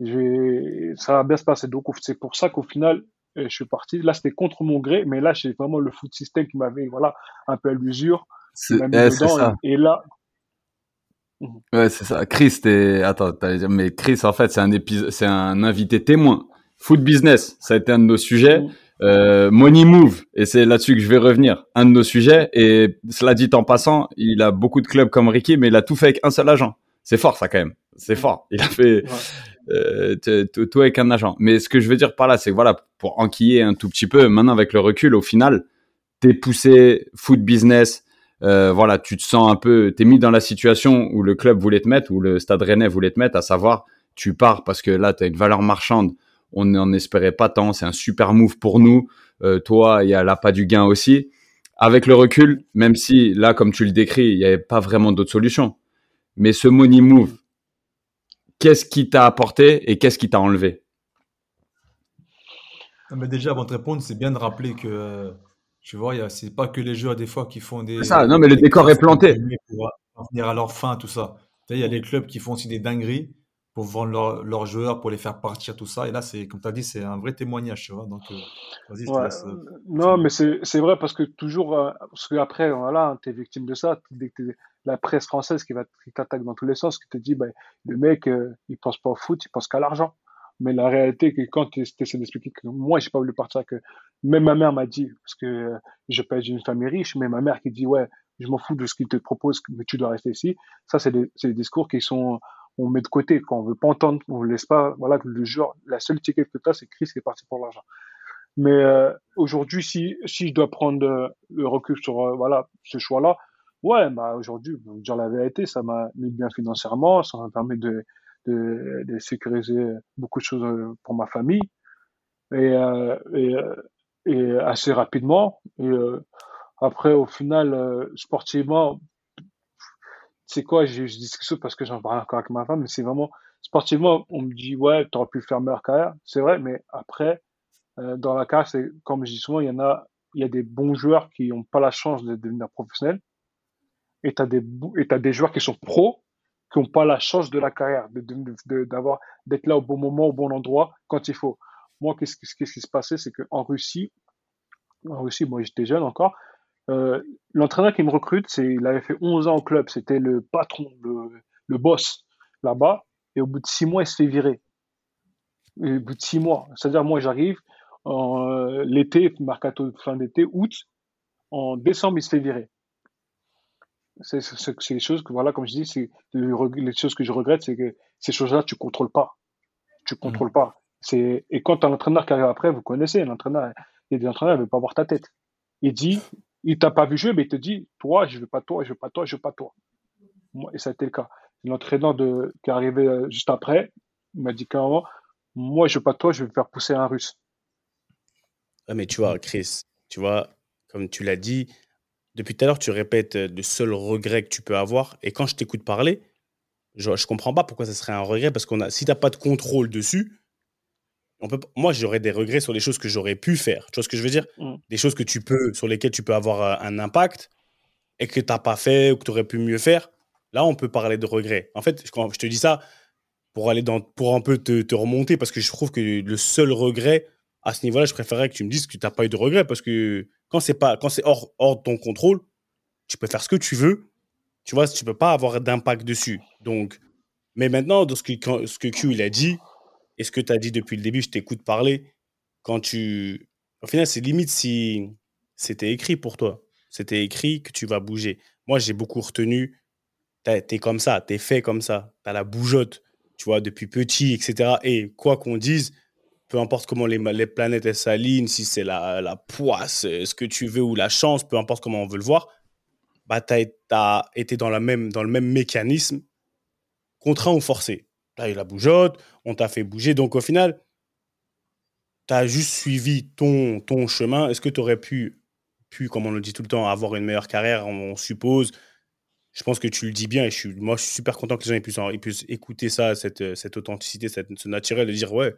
je vais, ça va bien se passer. Donc c'est pour ça qu'au final, euh, je suis parti. Là, c'était contre mon gré, mais là, c'est vraiment le foot système qui m'avait, voilà, un peu à l'usure. C'est eh, ça. Et, là. Ouais, c'est ça. Chris, t'es, attends, dire, mais Chris, en fait, c'est un épisode, c'est un invité témoin. Foot business, ça a été un de nos sujets. Mhm. Euh, Money Move, et c'est là-dessus que je vais revenir, un de nos sujets, et cela dit en passant, il a beaucoup de clubs comme Ricky, mais il a tout fait avec un seul agent. C'est fort ça quand même, c'est fort. Il a fait euh, tout avec un agent. Mais ce que je veux dire par là, c'est que voilà, pour enquiller un tout petit peu, maintenant avec le recul, au final, t'es poussé foot business, euh, voilà, tu te sens un peu, t'es mis dans la situation où le club voulait te mettre, où le Stade Rennais voulait te mettre, à savoir, tu pars parce que là, tu as une valeur marchande on n'en espérait pas tant. C'est un super move pour nous. Euh, toi, il y a pas du gain aussi. Avec le recul, même si là, comme tu le décris, il n'y avait pas vraiment d'autre solution. Mais ce money move, qu'est-ce qui t'a apporté et qu'est-ce qui t'a enlevé? Mais Déjà, avant de répondre, c'est bien de rappeler que, tu vois, c'est pas que les joueurs des fois qui font des. ça, non, mais le décor est planté. Pour venir à leur fin, tout ça. Il y a des clubs qui font aussi des dingueries pour vendre leurs joueurs, pour les faire partir, tout ça. Et là, c'est comme tu as dit, c'est un vrai témoignage, tu vois. Donc, euh, vas-y, laisse. Euh, non, mais c'est vrai parce que toujours, euh, parce qu'après, voilà, hein, tu es victime de ça. Dès que la presse française qui va t'attaque dans tous les sens, qui te dit, ben, le mec, il pense pas au foot, il pense qu'à l'argent. Mais la réalité, que quand tu essaies d'expliquer que moi, j'ai pas voulu partir, que même ma mère m'a dit, parce que je pèse une famille riche, mais ma mère qui dit, ouais, je m'en fous de ce qu'il te propose, mais tu dois rester ici. Ça, c'est des, des discours qui sont on met de côté, quand on veut pas entendre, on laisse pas, voilà, le genre, la seule ticket que tu as, c'est Chris qui est parti pour l'argent. Mais euh, aujourd'hui, si, si je dois prendre euh, le recul sur euh, voilà ce choix-là, ouais, bah aujourd'hui, dire la vérité, ça m'a mis bien financièrement, ça m'a permis de, de, sécuriser beaucoup de choses pour ma famille et, et, et assez rapidement. Et après, au final, sportivement, c'est quoi, je, je dis ça parce que j'en parle encore avec ma femme, mais c'est vraiment, sportivement, on me dit, ouais, tu aurais pu faire meilleure carrière. C'est vrai, mais après, euh, dans la carrière, c'est, comme je dis souvent, il y en a, il y a des bons joueurs qui n'ont pas la chance de devenir professionnels. Et tu as des, t'as des joueurs qui sont pros, qui n'ont pas la chance de la carrière, de, d'être là au bon moment, au bon endroit, quand il faut. Moi, qu'est-ce, qu'est-ce qui se passait, c'est qu'en Russie, en Russie, moi, j'étais jeune encore, euh, l'entraîneur qui me recrute, c'est, il avait fait 11 ans au club, c'était le patron, le, boss là-bas, et au bout de 6 mois, il se fait virer. au bout de 6 mois, c'est-à-dire moi j'arrive en euh, l'été, mercato fin d'été, août, en décembre, il se fait virer. C'est, les choses que, voilà, comme je dis, c'est les choses que je regrette, c'est que ces choses-là, tu contrôles pas. Tu mmh. contrôles pas. Et quand un entraîneur qui arrive après, vous connaissez, l'entraîneur, il y a des entraîneurs, ne veut pas voir ta tête. Il dit, il t'a pas vu jouer, mais il te dit, toi, je veux pas toi, je veux pas toi, je veux pas toi. Et ça a été le cas. L'entraîneur qui est arrivé euh, juste après, m'a dit carrément, moi, je veux pas toi, je vais faire pousser un russe. mais tu vois, Chris, tu vois, comme tu l'as dit, depuis tout à l'heure, tu répètes euh, le seul regret que tu peux avoir. Et quand je t'écoute parler, je, ne comprends pas pourquoi ça serait un regret, parce qu'on a, si t'as pas de contrôle dessus, peut, moi, j'aurais des regrets sur les choses que j'aurais pu faire. Tu vois ce que je veux dire? Mmh. Des choses que tu peux, sur lesquelles tu peux avoir euh, un impact et que tu n'as pas fait ou que tu aurais pu mieux faire. Là, on peut parler de regrets. En fait, quand je te dis ça, pour aller dans, pour un peu te, remonter, parce que je trouve que le seul regret à ce niveau-là, je préférerais que tu me dises que tu n'as pas eu de regrets, parce que quand c'est pas, quand c'est hors, hors de ton contrôle, tu peux faire ce que tu veux. Tu vois, tu peux pas avoir d'impact dessus. Donc, mais maintenant, dans ce que, ce que Q il a dit, et ce que tu as dit depuis le début, je t'écoute parler, quand tu... Au final, c'est limite si c'était écrit pour toi. C'était écrit que tu vas bouger. Moi, j'ai beaucoup retenu, t'es comme ça, t'es fait comme ça, t'as la bougeotte, tu vois, depuis petit, etc. Et quoi qu'on dise, peu importe comment les, les planètes s'alignent, si c'est la, la poisse, ce que tu veux ou la chance, peu importe comment on veut le voir, bah, tu as, été dans, dans le même mécanisme, contraint ou forcé tu eu la bougeotte, on t'a fait bouger. Donc au final, tu as juste suivi ton, ton chemin, est-ce que tu aurais pu, pu, comme on le dit tout le temps, avoir une meilleure carrière, on, suppose je pense que tu le dis bien et je moi je suis super content que les gens puissent, ils puissent écouter ça, cette, cette authenticité, cette, ce naturel, de dire ouais,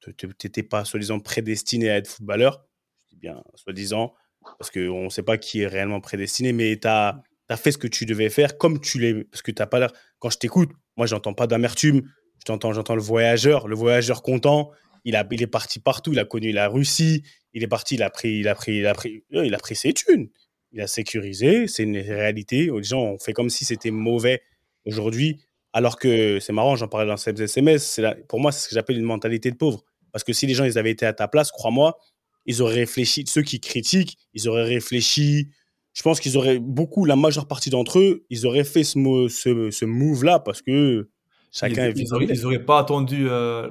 tu n'étais pas soi-disant prédestiné à être footballeur. Je dis bien soi-disant, parce qu'on ne sait pas qui est réellement prédestiné, mais tu as, as, fait ce que tu devais faire comme tu l'es. Parce que tu pas l'air. Quand je t'écoute, moi, j'entends pas d'amertume. J'entends, j'entends le voyageur, le voyageur content. Il, a, il est parti partout. Il a connu la Russie. Il est parti. Il a pris, il a pris, il a pris, il a pris ses thunes. Il a sécurisé. C'est une réalité. Les gens ont fait comme si c'était mauvais aujourd'hui. Alors que c'est marrant, j'en parlais dans ces SMS. pour moi, c'est ce que j'appelle une mentalité de pauvre. Parce que si les gens ils avaient été à ta place, crois-moi, ils auraient réfléchi. Ceux qui critiquent, ils auraient réfléchi. Je pense qu'ils auraient beaucoup, la majeure partie d'entre eux, ils auraient fait ce, ce, ce move-là parce que chacun ils, ils, n'auraient pas attendu. Euh,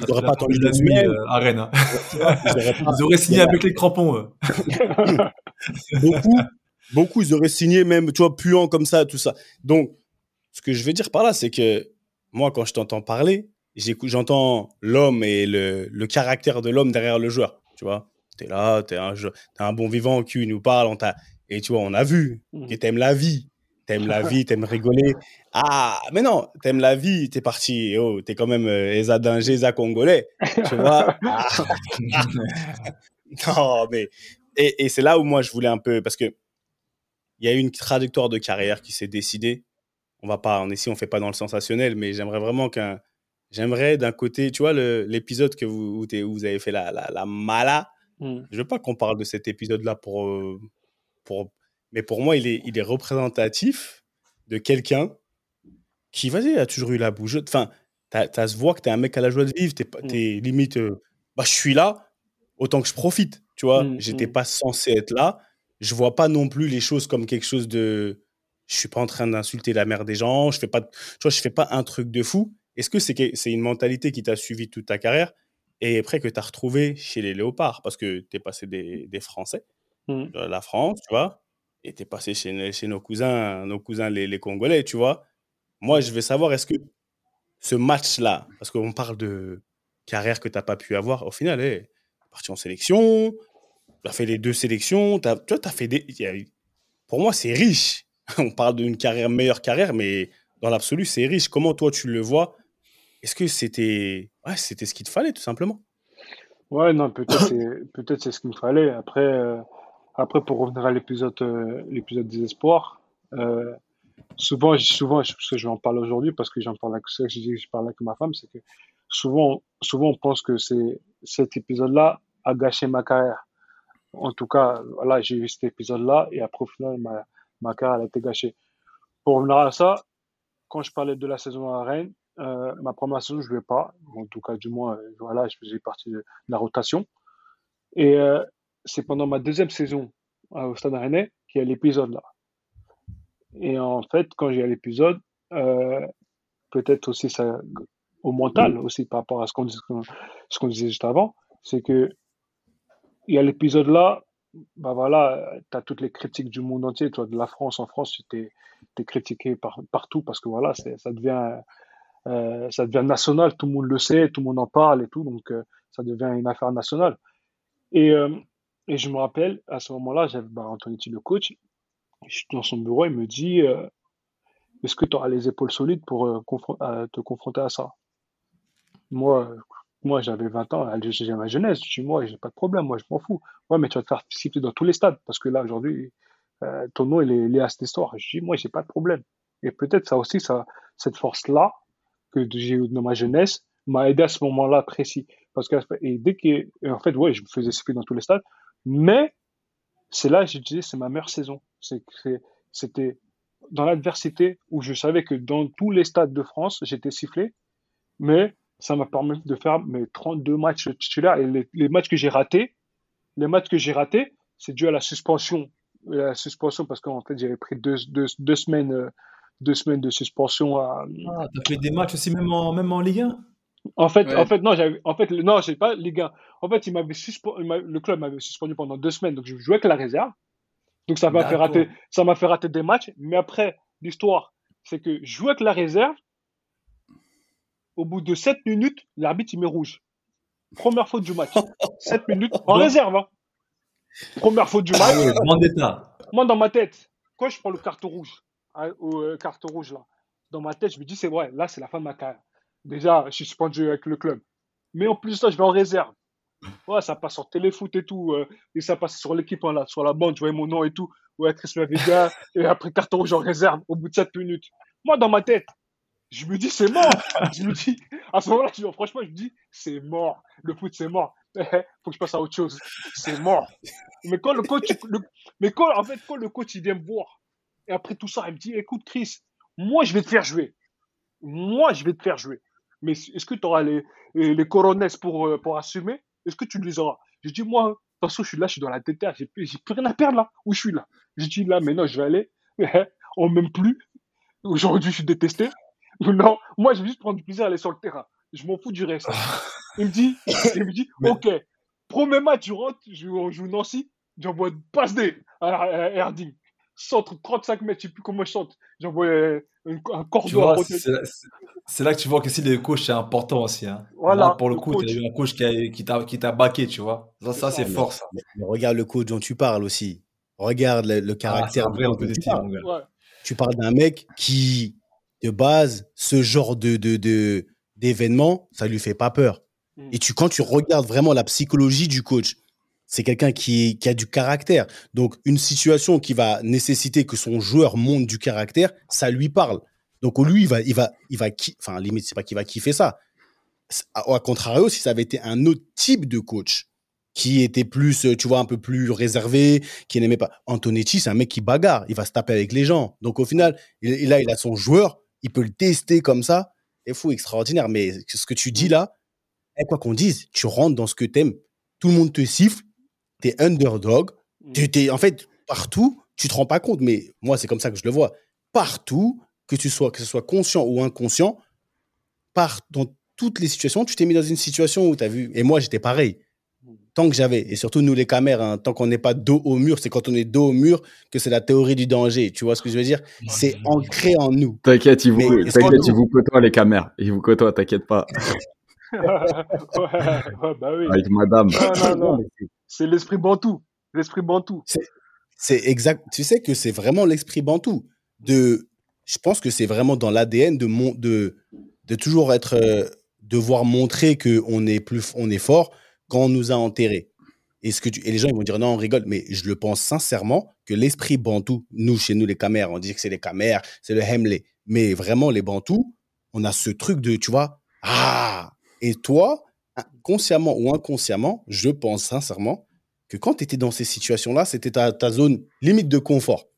ils n'auraient pas attendu la semaine euh, à Rennes. (laughs) Ils, auraient signé avec les crampons. (laughs) beaucoup, beaucoup, ils auraient signé même, tu vois, puant comme ça, tout ça. Donc, ce que je veux dire par là, c'est que moi, quand je t'entends parler, j'entends l'homme et le, le, caractère de l'homme derrière le joueur. Tu vois, tu es là, tu es, es, un bon vivant qui nous parle, on et tu vois, on a vu mmh. que tu aimes la vie. Tu aimes la vie, tu aimes rigoler. (laughs) Ah, mais non, tu aimes la vie, tu es parti. Oh, tu es quand même euh, Danger, Congolais. Tu vois ah. (laughs) Non, mais. Et, et c'est là où moi je voulais un peu. Parce que il y a eu une trajectoire de carrière qui s'est décidée. On va pas, on ici, on fait pas dans le sensationnel, mais j'aimerais vraiment qu'un J'aimerais d'un côté, tu vois, l'épisode que vous, où, vous avez fait la, la, la mala. Mmh. Je veux pas qu'on parle de cet épisode-là pour, euh, pour. Mais pour moi, il est, il est représentatif de quelqu'un qui, vas-y, a toujours eu la bougeotte. Enfin, tu as se voit que tu es un mec à la joie de vivre. Tu es, mmh. limite, euh, bah, je suis là, autant que je profite. Tu vois, mmh, j'étais pas censé être là. Je vois pas non plus les choses comme quelque chose de. Je suis pas en train d'insulter la mère des gens. Je fais pas, tu vois, je fais pas un truc de fou. Est-ce que c'est une mentalité qui t'a suivi toute ta carrière et après que tu as retrouvé chez les Léopards? Parce que tu es passé des, Français, mmh. de la France, tu vois, et tu es passé chez, chez, nos cousins, nos cousins les, Congolais, tu vois. Moi, je veux savoir, est-ce que ce match-là, parce qu'on parle de carrière que tu n'as pas pu avoir, au final, tu parti en sélection, tu as fait les deux sélections, tu as, fait des. Pour moi, c'est riche. (laughs) On parle d'une carrière, meilleure carrière, mais dans l'absolu, c'est riche. Comment toi, tu le vois? Est-ce que c'était ouais, c'était ce qu'il te fallait, tout simplement? Ouais, non, peut-être c'est peut c'est ce qu'il me fallait. Après, euh, après pour revenir à l'épisode euh, l'épisode des espoirs, euh, souvent, souvent, parce que je vais en parler aujourd'hui, parce que j'en parle avec, je, je parle avec ma femme, c'est que souvent, souvent on pense que c'est cet épisode-là a gâché ma carrière. En tout cas, voilà, j'ai eu cet épisode-là et après au final, ma, ma carrière a été gâchée. Pour revenir à ça, quand je parlais de la saison à Rennes, euh, ma première saison, je ne jouais pas. En tout cas, du moins, euh, voilà, je faisais partie de la rotation. Et euh, c'est pendant ma deuxième saison au Stade Rennais qu'il y a l'épisode là. Et en fait, quand j'ai l'épisode, peut-être aussi ça, au mental aussi par rapport à ce qu'on disait juste avant, c'est que il y a l'épisode là, bah voilà, tu as toutes les critiques du monde entier, toi de la France en France, tu es, critiqué par, partout parce que voilà, ça devient euh, ça devient national, tout le monde le sait, tout le monde en parle et tout, donc euh, ça devient une affaire nationale. Et, euh, et je me rappelle, à ce moment-là, j'avais bah, Antonetti, le coach, je suis dans son bureau, il me dit Est-ce que tu auras les épaules solides pour te confronter à ça? Moi, moi j'avais 20 ans, j'ai ma jeunesse, je dis Moi, j'ai pas de problème, moi, je m'en fous. Ouais, mais tu vas te faire siffler dans tous les stades, parce que là, aujourd'hui, ton nom, il est lié à cette histoire. Je dis Moi, j'ai pas de problème. Et peut-être ça aussi, ça, cette force-là, que j'ai eu dans ma jeunesse m'a aidé à ce moment-là précis. Parce que, et dès que, en fait, ouais, je me faisais siffler dans tous les stades, mais c'est là j'ai dit, c'est ma meilleure saison. C'était dans l'adversité où je savais que dans tous les stades de France, j'étais sifflé, mais ça m'a permis de faire mes 32 matchs titulaires et les, matchs que j'ai ratés, les matchs que j'ai ratés, c'est dû à la suspension. La suspension parce qu'en fait, j'avais pris deux semaines euh, deux semaines de suspension à. Ah, t'as fait des matchs aussi même en, même en Ligue 1 en fait, en fait, non, en fait, non, j'ai pas Ligue 1. En fait, il m'avait suspendu, le club m'avait suspendu pendant deux semaines, donc je jouais avec la réserve. Donc ça m'a fait rater, ça m'a fait rater des matchs. Mais après, l'histoire, c'est que je jouais avec la réserve. Au bout de 7 minutes, l'arbitre il met rouge. Première faute du match. (laughs) 7 minutes en réserve. Hein. Première faute du match. Ah Moi, dans ma tête, quand je prends le carton rouge, hein, euh, carte rouge là, dans ma tête, je me dis, c'est vrai, là, c'est la fin de ma carrière. Déjà, je suis suspendu avec le club. Mais en plus, là, je vais en réserve. Ouais, ça passe sur téléfoot et tout. Euh, et ça passe sur l'équipe, hein, là, sur la bande, je voyais mon nom et tout. Ouais, Chris Maviga. (laughs) et après, carton rouge en réserve, au bout de 7 minutes. Moi, dans ma tête, je me dis, c'est mort. je me dis, à ce moment-là, franchement, je me dis, c'est mort. Le foot, c'est mort. Faut que je passe à autre chose. C'est mort. Mais quand le coach, mais quand, en fait, quand le coach, il vient me voir, et après tout ça, il me dit, écoute, Chris, moi, je vais te faire jouer. Moi, je vais te faire jouer. Mais est-ce que tu auras les, les, coronets pour, euh, pour assumer? Est-ce que tu les auras? Je dis, moi, de toute façon, je suis là, je suis dans la tête, j'ai plus, plus rien à perdre là. Où je suis là? Je dis, là, maintenant, je vais aller. (laughs) On m'aime plus. Aujourd'hui, je suis détesté. (laughs) Non, moi, je vais juste prendre du plaisir à aller sur le terrain. Je m'en fous du reste. (laughs) Il me dit, il me dit, ok, premier match, je rentre, je joue Nancy, j'envoie une passe D à Erding. Centre 35 mètres, je sais plus comment je chante. J'envoie un, cordon à C'est là que tu vois que si le coach c'est important aussi. Hein. Voilà, pour le, coup, tu as eu un coach qui, t'a baqué, tu vois. Ça, ça c'est fort, ça. regarde le coach dont tu parles aussi. Regarde le, ah, caractère. Ah, vrai, tu, parles. tu parles d'un mec qui, de base, ce genre de, de, d'événement, ça lui fait pas peur. Mm. Et tu, quand tu regardes vraiment la psychologie du coach, c'est quelqu'un qui, qui a du caractère. Donc, une situation qui va nécessiter que son joueur monte du caractère, ça lui parle. Donc, lui, il va, il va, il va, enfin, limite, c'est pas qu'il va kiffer ça. À contrario, si ça avait été un autre type de coach, qui était plus, tu vois, un peu plus réservé, qui n'aimait pas. Antonetti, c'est un mec qui bagarre, il va se taper avec les gens. Donc au final, il, là, il a son joueur, il peut le tester comme ça. C'est fou, extraordinaire. Mais ce que tu dis là, eh, quoi qu'on dise, tu rentres dans ce que t'aimes. Tout le monde te siffle, t'es underdog. Mm. Tu t'es, en fait, partout, tu te rends pas compte, mais moi, c'est comme ça que je le vois. Partout, que tu sois, que ce soit conscient ou inconscient, par, dans toutes les situations, tu t'es mis dans une situation où tu as vu. Et moi, j'étais pareil. Mm. Tant que j'avais, et surtout nous les caméras, hein, tant qu'on n'est pas dos au mur, c'est quand on est dos au mur que c'est la théorie du danger. Tu vois ce que je veux dire? C'est ancré en nous. T'inquiète, ils vous, t'inquiète, ils vous côtoient les caméras. Ils vous côtoient, t'inquiète pas. (laughs) ouais, bah oui. Avec madame. Non, non, (laughs) non. C'est l'esprit bantou. L'esprit bantou. C'est exact. Tu sais que c'est vraiment l'esprit bantou. De, je pense que c'est vraiment dans l'ADN de, mon, de, de toujours être, euh, devoir montrer qu'on est plus, on est fort quand on nous a enterrés. Et, ce que tu, et les gens ils vont dire non, on rigole, mais je le pense sincèrement que l'esprit bantou, nous, chez nous, les camères, on dit que c'est les camères, c'est le hemley. Mais vraiment, les bantous, on a ce truc de, tu vois, ah Et toi, consciemment ou inconsciemment, je pense sincèrement que quand tu étais dans ces situations-là, c'était ta, ta, zone limite de confort.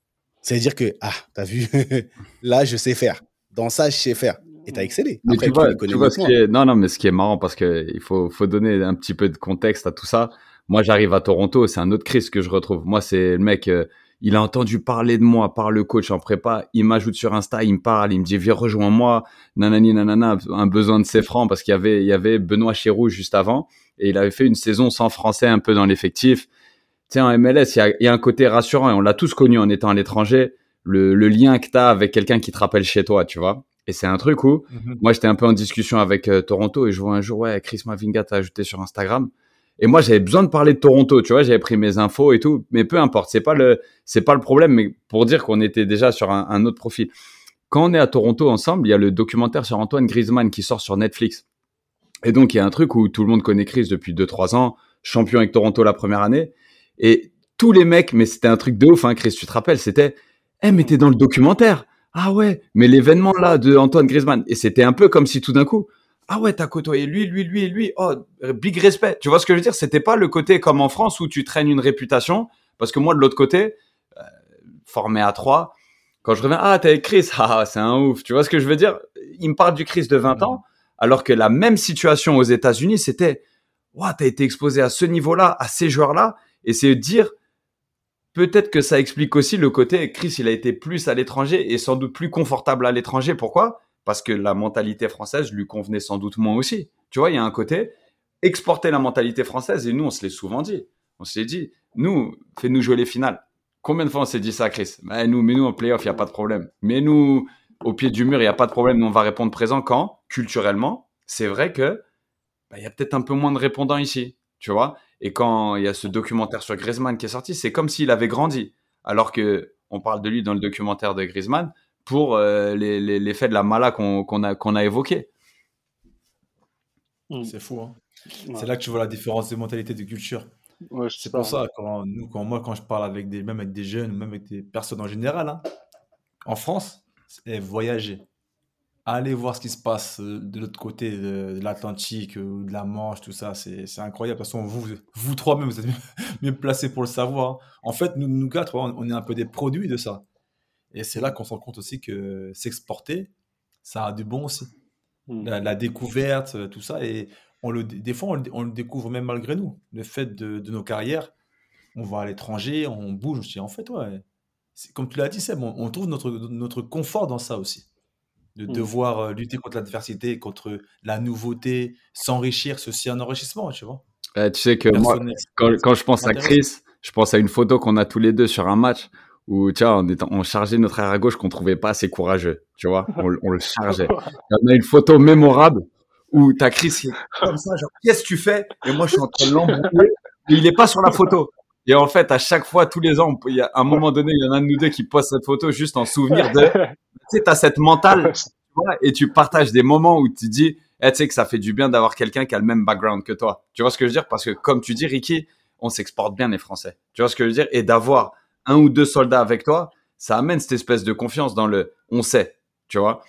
C'est-à-dire que, ah, t'as vu, (laughs) là, je sais faire. Dans ça, je sais faire. Et t'as excellé. Mais tu, vois, tu vois ce qui est... Non, non, mais ce qui est marrant, parce qu'il faut, faut donner un petit peu de contexte à tout ça. Moi, j'arrive à Toronto, c'est un autre Chris que je retrouve. Moi, c'est le mec, euh, il a entendu parler de moi par le coach en prépa. Il m'ajoute sur Insta, il me parle, il me dit viens rejoins-moi, nanani nanana, un besoin de ses francs parce qu'il y avait il y avait Benoît Chéroux juste avant et il avait fait une saison sans français un peu dans l'effectif. Tu sais en MLS, il y a, il y a un côté rassurant et on l'a tous connu en étant à l'étranger, le, le lien que tu as avec quelqu'un qui te rappelle chez toi, tu vois. Et c'est un truc où mhm. moi j'étais un peu en discussion avec euh, Toronto et je vois un jour ouais Chris Mavinga t'a ajouté sur Instagram. Et moi, j'avais besoin de parler de Toronto, tu vois, j'avais pris mes infos et tout, mais peu importe, c'est pas le, c'est pas le problème, mais pour dire qu'on était déjà sur un, autre profil. Quand on est à Toronto ensemble, il y a le documentaire sur Antoine Griezmann qui sort sur Netflix. Et donc, il y a un truc où tout le monde connaît Chris depuis 2-3 ans, champion avec Toronto la première année. Et tous les mecs, mais c'était un truc de ouf, hein, Chris, tu te rappelles, c'était, eh, mais t'es dans le documentaire. Ah ouais, mais l'événement là de Antoine Griezmann. Et c'était un peu comme si tout d'un coup, ah ouais, t'as côtoyé lui, lui, lui lui. Oh, big respect. Tu vois ce que je veux dire? C'était pas le côté comme en France où tu traînes une réputation. Parce que moi, de l'autre côté, euh, formé à trois, quand je reviens, ah, t'es avec Chris, ah, c'est un ouf. Tu vois ce que je veux dire? Il me parle du Chris de 20 ans, alors que la même situation aux États-Unis, c'était, ouais, t'as été exposé à ce niveau-là, à ces joueurs-là. Et c'est dire, peut-être que ça explique aussi le côté, Chris, il a été plus à l'étranger et sans doute plus confortable à l'étranger. Pourquoi? Parce que la mentalité française lui convenait sans doute moins aussi. Tu vois, il y a un côté exporter la mentalité française et nous, on se l'est souvent dit. On s'est dit, nous, fais-nous jouer les finales. Combien de fois on s'est dit ça, Chris? Bah, nous, Mais nous en playoff, il n'y a pas de problème. Mais nous, au pied du mur, il n'y a pas de problème. Nous, on va répondre présent quand, culturellement, c'est vrai que bah, il y a peut-être un peu moins de répondants ici, tu vois? Et quand il y a ce documentaire sur Griezmann qui est sorti, c'est comme s'il avait grandi. Alors que on parle de lui dans le documentaire de Griezmann pour euh, les, faits de la mala qu'on a, qu'on a évoqués. Mm. C'est fou. Hein. C'est là que tu vois la différence de mentalité, de culture. c'est pour ça, quand, nous, quand moi, quand je parle avec des, même avec des jeunes, même avec des personnes en général, hein, en France, c'est voyager. Allez voir ce qui se passe euh, de l'autre côté de, l'Atlantique ou de la Manche, tout ça, c'est incroyable. De toute façon, vous, vous trois même, vous êtes (laughs) mieux, placés pour le savoir. Hein. En fait, nous, nous quatre, on est un peu des produits de ça. Et c'est là qu'on se rend compte aussi que s'exporter, ça a du bon aussi. Hmm. La, découverte, euh, tout ça. Et on le, des fois, on le, découvre même malgré nous. Le fait de, nos carrières, on va à l'étranger, on bouge. en fait, ouais, comme tu l'as dit, Seb, on, trouve notre, notre confort dans ça aussi. De hmm. devoir euh, lutter contre l'adversité, contre la nouveauté, s'enrichir, ceci un enrichissement, tu vois. tu sais que moi, quand, quand, je pense à Chris, je pense à une photo qu'on a tous les deux sur un match où tu vois, on, on chargeait notre air à gauche qu'on trouvait pas assez courageux, tu vois, on, on le chargeait. (laughs) On a une photo mémorable où t'as Chris comme ça, genre qu'est-ce que tu fais? Et moi je suis en train de l'embrouiller, et il est pas sur la photo. Et en fait, à chaque fois, tous les ans, il y a un moment donné, il y en a un de nous deux qui poste cette photo juste en souvenir de. tu sais, t'as cette mentale, tu vois, et tu partages des moments où tu dis, eh, tu sais que ça fait du bien d'avoir quelqu'un qui a le même background que toi. Tu vois ce que je veux dire? Parce que comme tu dis, Ricky, on s'exporte bien les Français. Tu vois ce que je veux dire? Et d'avoir un ou deux soldats avec toi, ça amène cette espèce de confiance dans le on sait, tu vois.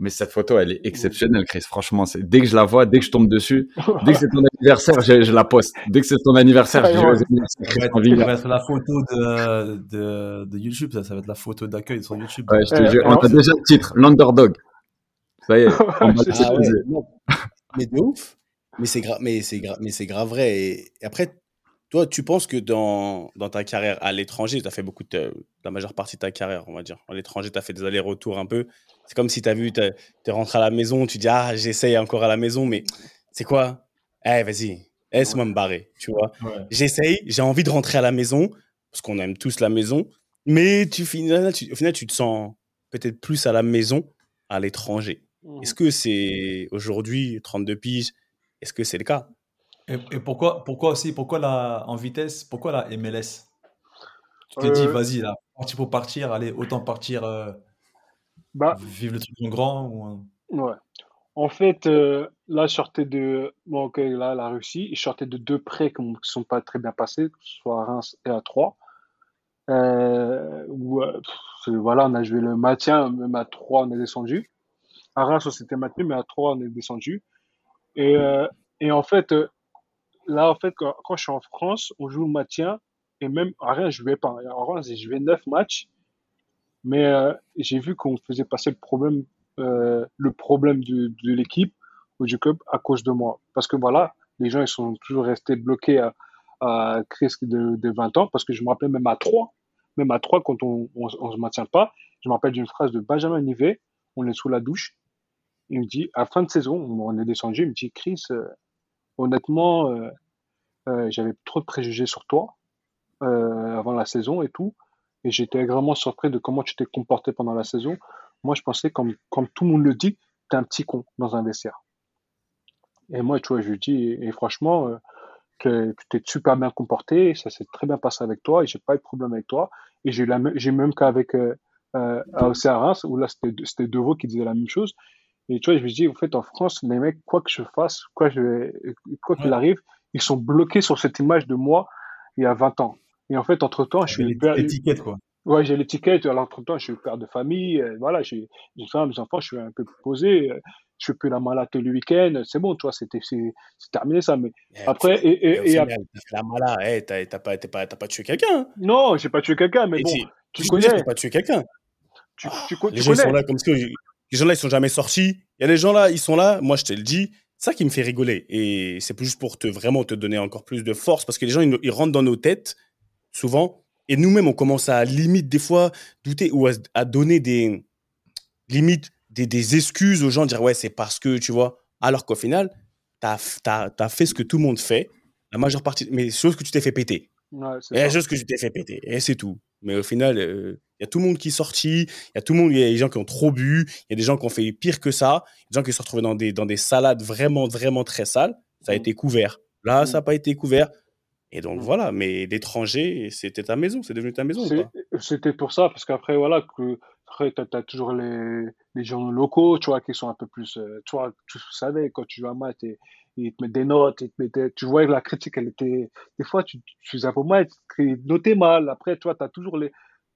Mais cette photo, elle est exceptionnelle, Chris. Franchement, c'est dès que je la vois, dès que je tombe dessus, (laughs) dès que c'est ton anniversaire, je, la poste. Dès que c'est ton anniversaire, je dis Ça va être la photo de, de, de, YouTube, ça, ça va être la photo d'accueil sur YouTube. Ouais, je te jure, on a déjà le titre, l'underdog. Ça y est, (laughs) on va ah Mais de ouf. Mais c'est grave, mais c'est grave, mais c'est grave vrai. Et après, toi, tu penses que dans, dans ta carrière à l'étranger, tu as fait beaucoup de la majeure partie de ta carrière, on va dire. À l'étranger, tu as fait des allers-retours un peu. C'est comme si tu as vu, tu es rentré à la maison, tu dis, ah, j'essaye encore à la maison, mais c'est quoi? Eh, vas-y, laisse-moi me barrer, tu vois. J'essaye, j'ai envie de rentrer à la maison, parce qu'on aime tous la maison, mais tu, au final, tu te sens peut-être plus à la maison à l'étranger. Mmh. Est-ce que c'est aujourd'hui, 32 piges, est-ce que c'est le cas? Et, pourquoi, pourquoi aussi, pourquoi la, en vitesse, pourquoi la MLS Tu t'es dit, euh, vas-y, là, parti pour partir, allez, autant partir, euh, bah, vivre le truc en grand ou... Ouais. En fait, euh, là, je sortais de. Bon, ok, là, la Russie, je sortais de deux prêts qui ne sont pas très bien passés, soit à Reims et à Troyes. où, voilà, on a joué le maintien, même à Troyes, on est descendu. À Reims, on s'était maintenu, mais à Troyes, on est descendu. Et, et en fait, là, en fait, quand, je suis en France, on joue le maintien et même à rien, je vais pas. En France, j'ai joué neuf matchs, mais euh, j'ai vu qu'on faisait passer le problème, euh, le problème de, l'équipe ou du club à cause de moi. Parce que voilà, les gens ils sont toujours restés bloqués à, à de, de 20 ans parce que je me rappelle même à 3, même à 3 quand on, on, se maintient pas, je me rappelle d'une phrase de Benjamin Nivet, on est sous la douche, il me dit à fin de saison, on est descendu, il me dit Chris, euh, honnêtement, euh, euh, j'avais trop de préjugés sur toi euh, avant la saison et tout. Et j'étais vraiment surpris de comment tu t'es comporté pendant la saison. Moi, je pensais, comme, comme tout le monde le dit, t'es un petit con dans un vestiaire. Et moi, tu vois, je lui dis, et, franchement, que tu t'es super bien comporté, ça s'est très bien passé avec toi, et j'ai pas eu de problème avec toi. Et j'ai j'ai même qu'avec euh, euh, Reims, où là, c'était Deveau qui disait la même chose. Et tu vois, je me dis, en fait, en France, les mecs, quoi que je fasse, quoi je quoi qu'il arrive, ils sont bloqués sur cette image de moi il y a 20 ans. Et en fait, entre-temps, je suis père... L'étiquette, quoi. Ouais, j'ai l'étiquette. Alors, entre-temps, je suis père de famille. Euh, voilà, j'ai une femme, des enfants, je suis un peu posé. Euh, je fais plus la malade le week-end. C'est bon, tu vois, c'est, terminé ça. Mais eh, après, et, et, la malade, hey, t'as, pas, pas, pas tué quelqu'un. Hein. Non, j'ai pas tué quelqu'un, mais bon, tu, connais. T'as pas tué quelqu'un. Tu, tu, les gens sont là comme si les gens là, ils sont jamais sortis. Il y a des gens là, ils sont là. Moi, je te le dis. C'est ça qui me fait rigoler. Et c'est juste pour te vraiment te donner encore plus de force parce que les gens, ils, rentrent dans nos têtes souvent. Et nous-mêmes, on commence à limite des fois douter ou à, donner des limites, des, excuses aux gens, dire ouais, c'est parce que, tu vois. Alors qu'au final, tu as, as, fait ce que tout le monde fait, la majeure partie, mais chose que tu t'es fait péter. Ouais, la chose que tu t'es fait péter. Et c'est tout. Mais au final, euh, il y a tout le monde qui est sorti, il y a tout le monde, il y a des gens qui ont trop bu, il y a des gens qui ont fait pire que ça, des gens qui se sont retrouvés dans des, dans des salades vraiment, vraiment très sales. Ça a été couvert. Là, ça n'a pas été couvert. Et donc voilà, mais l'étranger, c'était ta maison, c'est devenu ta maison. C'était pour ça, parce qu'après, voilà, que, après, tu as, toujours les, les, gens locaux, tu vois, qui sont un peu plus. Euh, tu vois, tu savais, quand tu joues à maths, ils te mettent des notes, ils te mettaient, tu vois, la critique, elle était. Des fois, tu, tu faisais un peu mal, noté mal. Après, tu vois, tu as toujours les,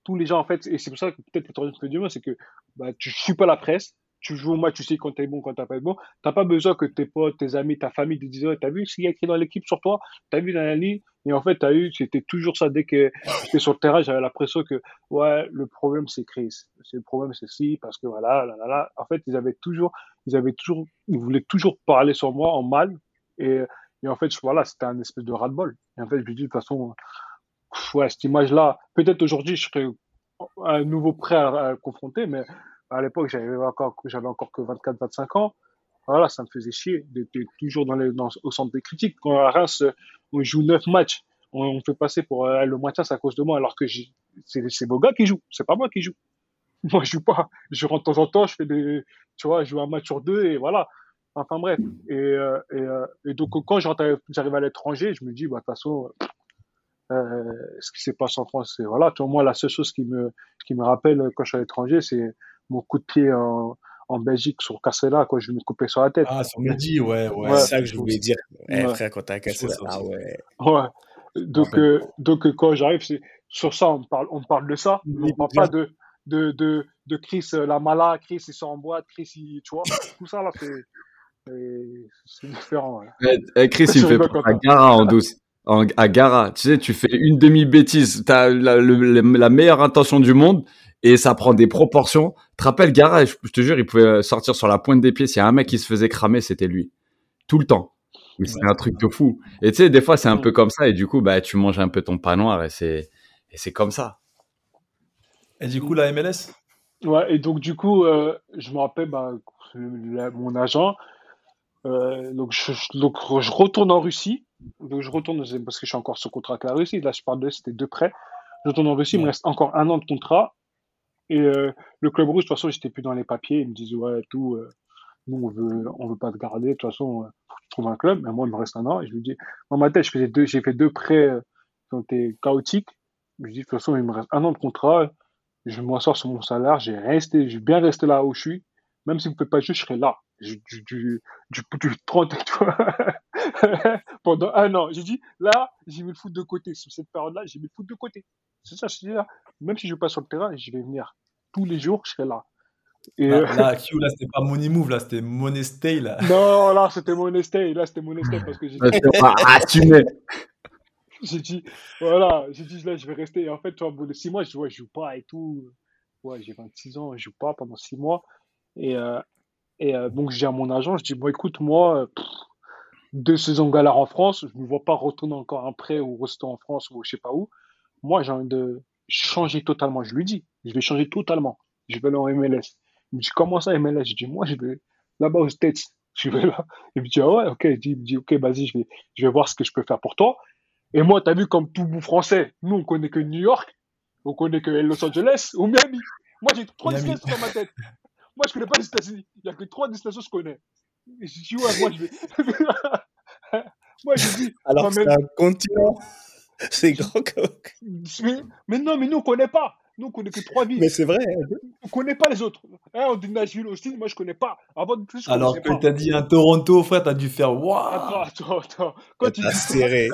tous les gens, en fait, et c'est pour ça que peut-être tu as du c'est que bah, tu ne suis pas la presse, tu joues au match, tu sais quand t'es bon, quand t'as pas bon. T'as pas besoin que tes potes, tes amis, ta famille te disent, t'as vu ce qu'il y a écrit dans l'équipe sur toi? T'as vu dans la ligne? Et en fait, t'as eu, c'était toujours ça. Dès que j'étais sur le terrain, j'avais l'impression que, ouais, le problème, c'est Chris. C'est le problème, c'est si, parce que voilà, là, là, là. En fait, ils avaient toujours, ils avaient toujours, ils voulaient toujours parler sur moi en mal. Et, et en fait, voilà, c'était un espèce de ras-de-bol. Et en fait, je me dis, de toute façon, ouais, cette image-là, peut-être aujourd'hui, je serais un nouveau prêt à, à confronter, mais à l'époque, j'avais encore, encore que 24, 25 ans. Voilà, ça me faisait chier d'être toujours dans les, au centre des critiques. Quand à Reims, on joue 9 matchs, on, fait passer pour euh, le maintien, c'est à cause de moi, alors que c'est, c'est gars qui jouent. C'est pas moi qui joue. (laughs) Moi, je joue pas. Je rentre de temps en temps, je fais des, tu vois, je joue un match sur deux et voilà. Enfin bref. Et, euh, euh, et donc quand j'arrive à l'étranger, je me dis, bah, de toute façon, euh, ce qui s'est passé en France, c'est voilà. Tu vois, moi, la seule chose qui me, qui me rappelle quand je suis à l'étranger, c'est mon coup de pied en, en Belgique sur Cassela, quoi, je me coupais sur la tête. Ah, sur Mehdi, ouais, ouais. C'est ça que je voulais dire. Eh, frère, quand t'as cassé ça, ah ouais. Ouais. Donc, euh, donc euh, quand j'arrive, c'est sur ça, on parle, on parle de ça, mais on parle pas de, de, de, de Chris euh, la mala, Chris il sort en boîte, Chris il, tu vois, tout ça là, c'est, différent. Ouais. Eh, Chris (laughs) il fait pas Gara en douce. En, à Gara, tu sais, tu fais une demi-bêtise, t'as la, la meilleure intention du monde, et ça prend des proportions. Tu te rappelles, Gara, je, te jure, il pouvait sortir sur la pointe des pieds. S'il y a un mec qui se faisait cramer, c'était lui. Tout le temps. Mais c'est un truc de fou. Et tu sais, des fois, c'est un peu comme ça. Et du coup, bah, tu manges un peu ton pain noir et c'est, et c'est comme ça. Et du coup, la MLS Ouais, et donc, du coup, euh, je me rappelle, bah, mon agent. Euh, donc, je, donc, je retourne en Russie. Donc, je retourne parce que je suis encore sur contrat avec la Russie. Là, je parle de, c'était deux prêts. Je retourne en Russie, il me reste encore un an de contrat. Et euh, le club rouge, de toute façon, j'étais plus dans les papiers. Ils me disent, ouais, tout, euh, nous, on veut, on veut pas te garder. De toute façon, euh, faut que tu trouves un club. Mais moi, il me reste un an. Et je lui dis, dans ma tête, j'ai fait deux prêts qui ont été chaotiques. Je lui dis, de toute façon, il me reste un an de contrat. Je m'assois sur mon salaire. J'ai resté, j'ai bien resté là où je suis. Même si vous ne pouvez pas jouer, je serai là. Du, du, du, du 30, tu vois. (laughs) Pendant un an. J'ai dit, là, j'ai mis le foot de côté. Sur cette période-là, j'ai mis le foot de côté. C'est ça, je dis là. Même si je ne vais pas sur le terrain, je vais venir tous les jours, je serai là. Et là, euh, là, (laughs) Q, là, c'était pas Money Move, là, c'était Money Stay, là. Non, là, c'était Money Stay, là, c'était Money Stay parce que j'ai dit. (laughs) j'ai dit, voilà, j'ai dit, là, je vais rester. Et en fait, tu vois, au bout de 6 mois, je ouais, je joue pas et tout. Ouais, j'ai 26 ans, je joue pas pendant 6 mois. Et, euh, et euh, donc, j'ai à mon agent, je dis, bon, écoute, moi, deux saisons galères en France, je ne me vois pas retourner encore un prêt ou rester en France ou je sais pas où. Moi, j'ai envie de changer totalement. Je lui dis, je vais changer totalement. Je vais aller en MLS. Il me dit, comment ça, MLS Je dis, moi, je vais là-bas aux States. (laughs) Je vais là. Il me dit, ah ouais, ok. Il me dit, ok, vas-y, je vais, je vais voir ce que je peux faire pour toi. Et moi, tu as vu, comme tout bout français, nous, on connaît que New York, on connaît que Los Angeles ou Miami. Moi, j'ai trois destinations dans ma tête. Moi, je connais pas les États-Unis. Il n'y a que trois destinations que je connais. Et je dis, ouais, moi, je vais. (laughs) moi, je dis. (laughs) Alors, c'est un continent. (laughs) C'est grand comme. Mais, mais, non, mais nous, on ne connaît pas. Nous, on connaît que trois villes. Mais c'est vrai. On connaît pas les autres. Hein, on dit Nashville aussi, moi je connais pas. Avant de plus, Alors que tu as dit un Toronto, frère, tu as dû faire waouh. Attends, attends, attends. Quand tu dis serré.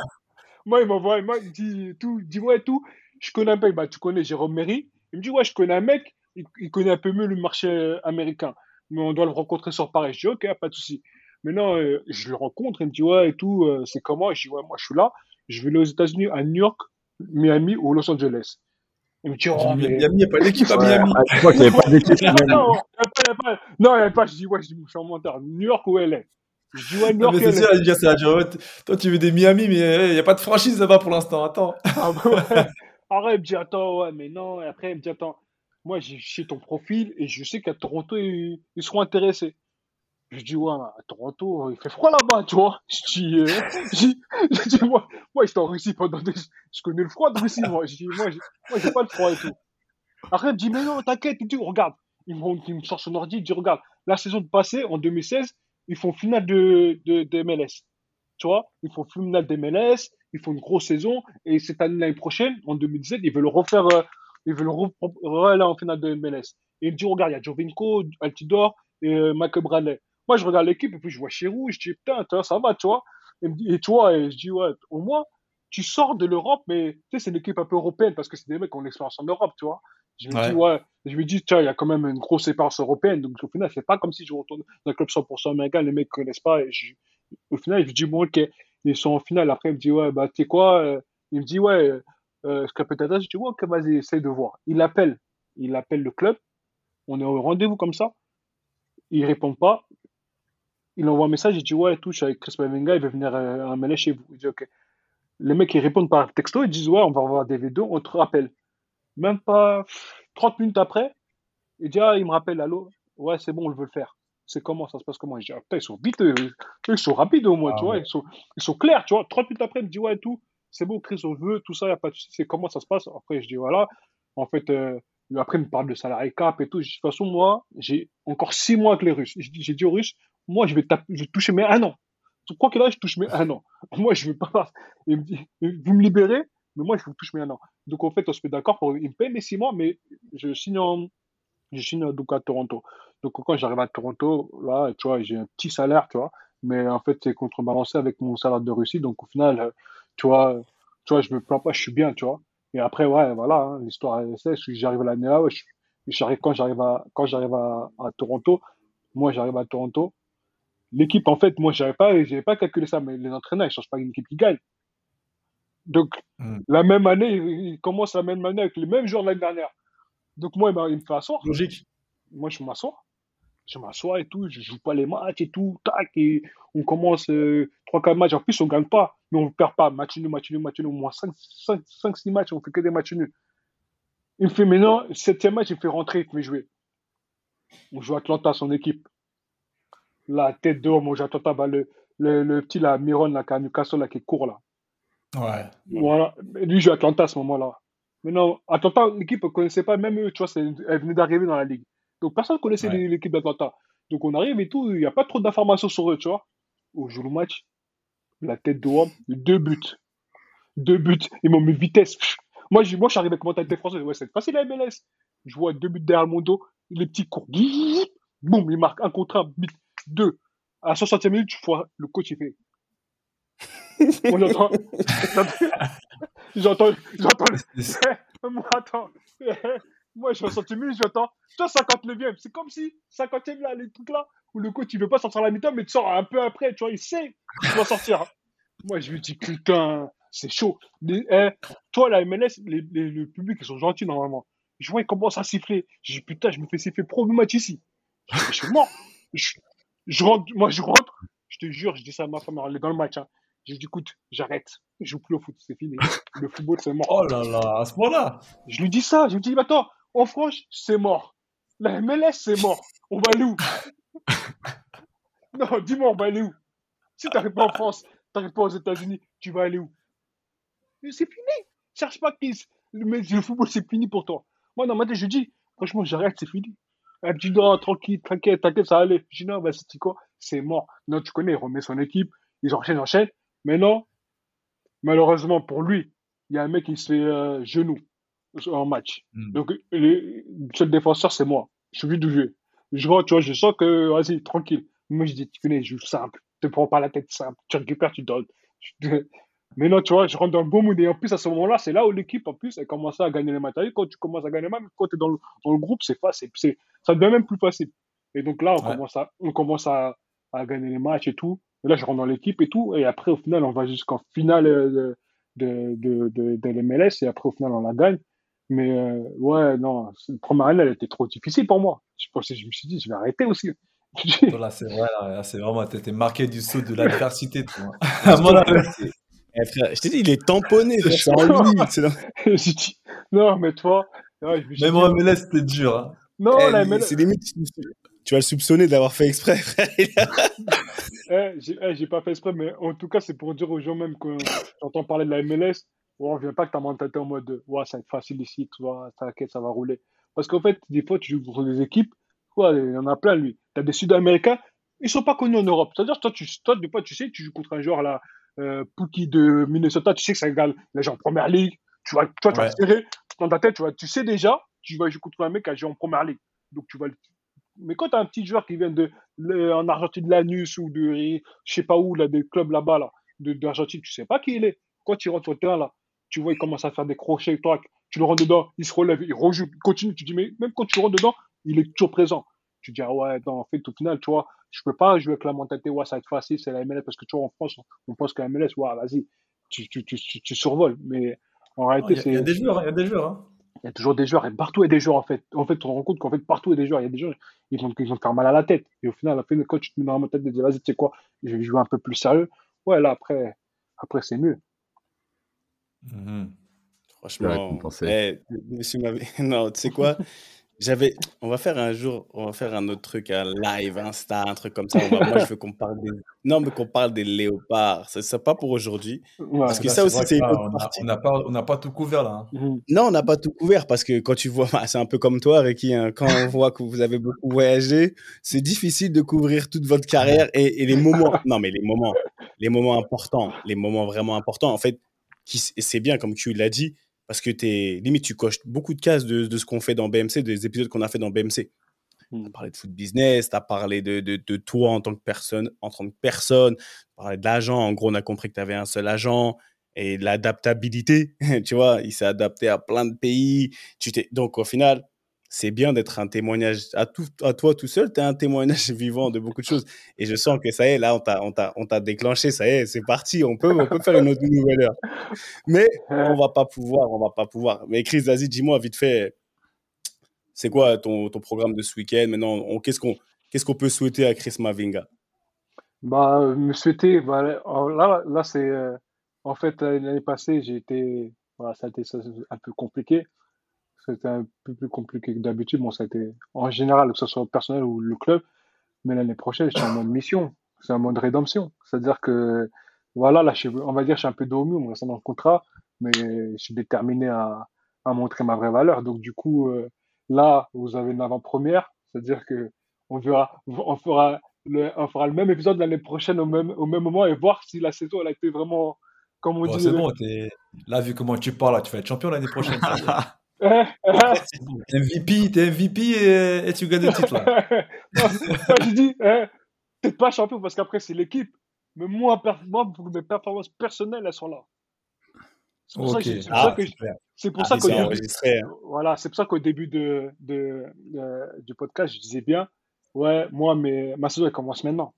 moi, il m'envoie, moi, il dit tout, dis-moi tout. Je connais un mec, bah, tu connais Jérôme Méry. Il me dit, ouais, je connais un mec, il, connaît un peu mieux le marché américain. Mais on doit le rencontrer sur Paris. Je dis, ok, pas de souci. Maintenant, euh, je le rencontre, il me dit, ouais, et tout, euh, c'est comment? Je dis, ouais, moi, je suis là. Je vais aller aux États-Unis, à New York, Miami ou Los Angeles. Il me dit, oh, mais... Miami, il n'y a pas d'équipe à Miami. Ah, je crois qu'il n'y avait pas d'équipe à (laughs) Miami. Non, il n'y a, non, a pas. Je dis, ouais, je, dis, je suis en menteur. New York ou LA Je dis, ouais, New York mais c'est sûr, il dit ça. Toi, tu veux des Miami, mais il n'y a pas de franchise là-bas pour l'instant. Attends. Ah, bah ouais. Après, il me dit, attends, ouais, mais non. Et après, il me dit, attends, moi, j'ai ton profil et je sais qu'à Toronto, ils, ils seront intéressés. Je dis, ouais, à Toronto, il fait froid là-bas, tu vois. Je dis, euh, (laughs) moi, moi j'étais en Russie pendant des... Je connais le froid de Russie, moi. Je dis, moi, j'ai pas le froid et tout. Après, il me dit, mais non, t'inquiète, dit, regarde. Il me, il me sort son ordi, il dit, regarde, la saison passée, en 2016, ils font finale de, de, de MLS. tu vois, ils font finale des MLS, ils font une grosse saison, et cette année, l'année prochaine, en 2017, ils veulent refaire, euh, ils veulent aller en finale de MLS. Et il me dit, regarde, il y a Jovinko, Altidor et euh, Michael Bradley. Moi, je regarde l'équipe, et puis je vois Chirou, je dis, putain, ça va, tu vois. Et, vois, et je dis, ouais, au moins, tu sors de l'Europe, mais tu sais, c'est une équipe un peu européenne, parce que c'est des mecs qui ont l'expérience en Europe, tu vois. Je me dis, ouais, je me dis, tiens, il y a quand même une grosse expérience européenne, donc au final, c'est pas comme si je retourne dans un club 100% américain, les mecs connaissent pas, et au final, je me dis, bon, ok, ils sont en finale. Après, il me dit, ouais, bah, tu sais quoi, euh, il me dit, ouais, euh, ce je dis, ouais, ok, vas-y, essaye de voir. Il appelle, il appelle le club, on est au rendez-vous comme ça, il répond pas, il envoie un message, il dit, ouais, touche avec Chris Mavinga, il veut venir euh, amener chez vous. Il dit, ok. Les mecs, ils répondent par texto, ils disent, ouais, on va avoir des vidéos, on te rappelle. Même pas 30 minutes après, il dit, ah, il me rappelle, allô, ouais, c'est bon, on veut le faire c'est comment, ça se passe comment? Je dis, ah, ils sont vite, ils sont rapides au moins, tu ah vois, ils sont, ils sont clairs, tu vois. 30 minutes après, il me dit, ouais, tout, c'est bon, Chris, on veut, tout ça, il n'y a pas de souci, c'est comment ça se passe? Après, je dis, voilà, en fait, euh, après, il me parle de salarié cap et tout. de toute façon, moi, j'ai encore six mois avec les Russes. J'ai dit aux Russes, moi, je vais, je vais toucher mes un an. Quoi qu'il arrive, je touche mes un an. (laughs) Moi, je ne veux pas. Il me dit, vous me libérez, mais moi, je vous touche mes un an. Donc, en fait, on se met d'accord pour. Il me paye mes six mois, mais je signe je signe donc à Toronto. Donc quand j'arrive à Toronto, là, tu vois, j'ai un petit salaire, tu vois, mais en fait, c'est contrebalancé avec mon salaire de Russie. Donc au final, tu vois, tu vois, je me plains pas, je suis bien, tu vois. Et après, ouais, voilà, hein, l'histoire, c'est, j'arrive à l'année là, j'arrive, quand j'arrive à, quand j'arrive à, à Toronto, moi, j'arrive à Toronto. L'équipe, en fait, moi, j'avais pas, j'avais pas calculé ça, mais les entraîneurs, ils changent pas une équipe qui gagne. Donc, hmm. la même année, ils commencent la même année avec les mêmes joueurs de l'année dernière. Donc, moi, il me fait asseoir. Logique. Moi, je m'assois je m'assois et tout, je joue pas les matchs et tout, tac, et on commence euh, 3-4 matchs. En plus, on gagne pas, mais on ne perd pas. Match nul, match nul, match nul, au moins 5-6 matchs, on fait que des matchs nuls. Il me fait maintenant, septième match, il me fait rentrer, il me fait jouer. On joue Atlanta, son équipe. La tête de on joue Atlanta, bah, le, le, le, petit là, Miron, là, qui a Newcastle, là, qui court, là. Ouais. Voilà. lui, joue Atlanta à ce moment-là. Maintenant, Atlanta, l'équipe ne connaissait pas, même eux, tu vois, elle venait d'arriver dans la ligue. Donc personne ne connaissait l'équipe d'Atlanta. Donc on arrive et tout, il n'y a pas trop d'informations sur eux, tu vois. Au jour du match, la tête de Wam, deux buts. Deux buts. Ils m'ont mis vitesse. Moi, je, moi, je suis arrivé avec mentalité française. Ouais, c'est facile la MLS. Je vois deux buts derrière mon dos, les petits cours. Boum, il marque un contre un, but. Deux. À la 60e minute, tu vois, le coach, il fait. (laughs) Moi, j'entends. j'entends. J'entends. Moi, attends. Moi, je suis 60 minutes, j'entends. Toi, 59e. C'est comme si 50e, là, les trucs là, où le coach, il veut pas sortir à la mi-temps, mais tu sors un peu après, tu vois, il sait qu'il doit sortir. Moi, je me dis, putain, c'est chaud. Eh, toi, la MLS, les, les, le public, ils sont gentils normalement. Je vois, ils commencent à siffler. Je dis, putain, je me fais siffler pro match ici. Je, suis mort. Je, rentre, moi, je rentre. Je te jure, je dis ça à ma femme, elle est dans le match. Hein. J'ai dit, écoute, j'arrête. Je joue plus au foot, c'est fini. Le football, c'est mort. Oh là là, à ce moment-là. Je lui dis ça. Je lui dis, attends, en France, c'est mort. La MLS, c'est mort. On va aller où? (laughs) Non, dis-moi, on va aller où? Si tu n'arrives pas en France, tu n'arrives pas aux États-Unis, tu vas aller où? C'est fini. Cherche pas qui. Le football, c'est fini pour toi. Moi, dans ma tête, je dis, franchement, j'arrête, c'est fini. Elle me dit, non, tranquille, t'inquiète, t'inquiète, ça va aller. Je dis, non, vas-y, c'est quoi? C'est mort. Non, tu connais, il remet son équipe, ils enchaînent, enchaînent. Mais non, malheureusement pour lui, il y a un mec qui se fait euh, genou en match. Hmm. Donc, le seul défenseur, c'est moi. Je suis venu de jouer. Je vois, tu vois, je sens que, vas-y, tranquille. Moi, je dis, tu connais, je joue simple. Tu te prends pas la tête simple. Tu récupères, tu donnes. Mais non, tu vois, je rentre dans le bon mood. Et en plus, à ce moment-là, c'est là où l'équipe, en plus, elle commence à gagner les matchs. Quand tu commences à gagner les matchs, quand tu es dans le, dans le groupe, c'est facile. Ça devient même plus facile. Et donc là, on commence, à, on commence à, à, gagner les matchs et tout. Et là, je rentre dans l'équipe et tout. Et après, au final, on va jusqu'en finale de, de, de, de, de l'MLS. Et après, au final, on la gagne. Mais euh, ouais, non, la première année, elle était trop difficile pour moi. Je pensais, je me suis dit, je vais arrêter aussi. (laughs) là, c'est vrai, là, c'est vraiment, t'étais marqué du saut de (laughs) l'adversité, toi. (laughs) Eh, je t'ai dit, il est tamponné, c'est en lui. (laughs) non, mais toi. Même en MLS, c'était dur. Hein. Non, eh, la MLS. C'est limite, tu vas le soupçonner d'avoir fait exprès, frère. (laughs) eh, j'ai pas fait exprès, mais en tout cas, c'est pour dire aux gens même que j'entends parler de la MLS on ne vient pas que ta mentalité en mode ouais, ça va être facile ici, tu vois, t'inquiète, ça va rouler. Parce qu'en fait, des fois, tu joues contre des équipes, quoi, il y en a plein, lui. Tu as des Sud-Américains, ils sont pas connus en Europe. C'est-à-dire, toi, tu, toi, de tu sais, tu joues contre un joueur là, euh, Pookie de Minnesota, tu sais que ça égale les gens en première ligue. Tu vois, toi, tu vas serrer dans ta tête, tu, vois, tu sais déjà, tu vas jouer contre un mec qui a joué en première ligue. Donc, tu vas Mais quand tu as un petit joueur qui vient de, en Argentine de Lanus ou de, je sais pas où, là, des clubs là-bas, là, d'Argentine, tu sais pas qui il est. Quand tu rentres au terrain, là, tu vois, il commence à faire des crochets, toi, tu le rentres dedans, il se relève, il rejoue, il continue, tu dis, mais même quand tu rentres dedans, il est toujours présent. Tu dis, ah ouais, en fait, au final, tu vois, je peux pas jouer avec la mentalité, ouais, ça va être facile, c'est la MLS, parce que tu vois, en France, on pense que la MLS, ouais, vas-y, tu, tu, tu, tu, survoles. Mais en réalité, c'est. Il y a des joueurs, il y a des joueurs. Hein. Il y a toujours des joueurs, et partout il y a des joueurs, en fait. En fait, on se rend compte qu'en fait, partout il y a des joueurs. Il y a des joueurs, ils vont, ils vont te faire mal à la tête. Et au final, après, quand tu te mets dans la tête de dire, vas-y, tu sais quoi, je vais jouer un peu plus sérieux, ouais, là, après, après c'est mieux. Mmh Franchement, eh, monsieur (laughs) non, tu sais quoi? J'avais, on va faire un jour, on va faire un autre truc, un live, Insta, un truc comme ça. moi, je veux qu'on parle des, non, mais qu'on parle des léopards. C'est ça pas pour aujourd'hui, parce que ça aussi, c'est une autre partie. On n'a pas, on n'a pas tout couvert là. Hein. Mmh. Non, on n'a pas tout couvert parce que quand tu vois, (laughs) c'est un peu comme toi, Ricky. Hein, quand on voit que vous avez beaucoup voyagé, c'est difficile de couvrir toute votre carrière et, et les moments. (laughs) Non, mais les moments, les moments importants, les moments vraiment importants. En fait, c'est bien comme tu l'as dit parce que es, limite, tu coches beaucoup de cases de, ce qu'on fait dans BMC, des épisodes qu'on a fait dans BMC. Tu as parlé de foot business, tu as parlé de, de, toi en tant que personne, en tant que personne, tu as parlé de l'agent. En gros, on a compris que tu avais un seul agent et l'adaptabilité. (laughs) tu vois, il s'est adapté à plein de pays. Tu Donc, au final, c'est bien d'être un témoignage à, toi tout seul, tu es un témoignage (laughs) vivant de beaucoup de choses. Et je sens que ça y est, là, on t'a déclenché, ça y est, c'est parti, on peut, faire une autre nouvelle heure. Mais on va pas pouvoir, on va pas pouvoir. Mais Chris, vas-y, dis-moi vite fait, c'est quoi ton, programme de ce week-end Maintenant, qu'est-ce qu'on peut souhaiter à Chris Mavinga? Bah, Me souhaiter, bah, là, là c'est. Euh, en fait, l'année passée, j'ai été. Voilà, ça a été un peu compliqué c'était un peu plus compliqué que d'habitude. Bon, ça a été en général, que ce soit personnel ou le club. Mais l'année prochaine, je suis en mode mission. C'est un mode rédemption. C'est-à-dire que, voilà, là, on va dire, je suis un peu dos au mur, on dans le contrat, mais je suis déterminé à, à montrer ma vraie valeur. Donc, du coup, euh, là, vous avez une avant-première. C'est-à-dire que on verra, on fera le, on fera le même épisode l'année prochaine au même, au même moment et voir si la saison, elle a été vraiment, comme on dit. C'est bon, là, vu comment tu parles, tu vas être champion l'année prochaine. (laughs) MVP, t'es MVP et, tu gagnes le titre. Là. (laughs) je dis, hein, t'es pas champion parce qu'après c'est l'équipe. Mais moi, mes performances personnelles, elles sont là. C'est pour, ça ah, pour ah, début, hein. voilà, c'est pour ça qu'au début de, de, du podcast, je disais bien, ouais, moi, mais ma saison elle commence maintenant.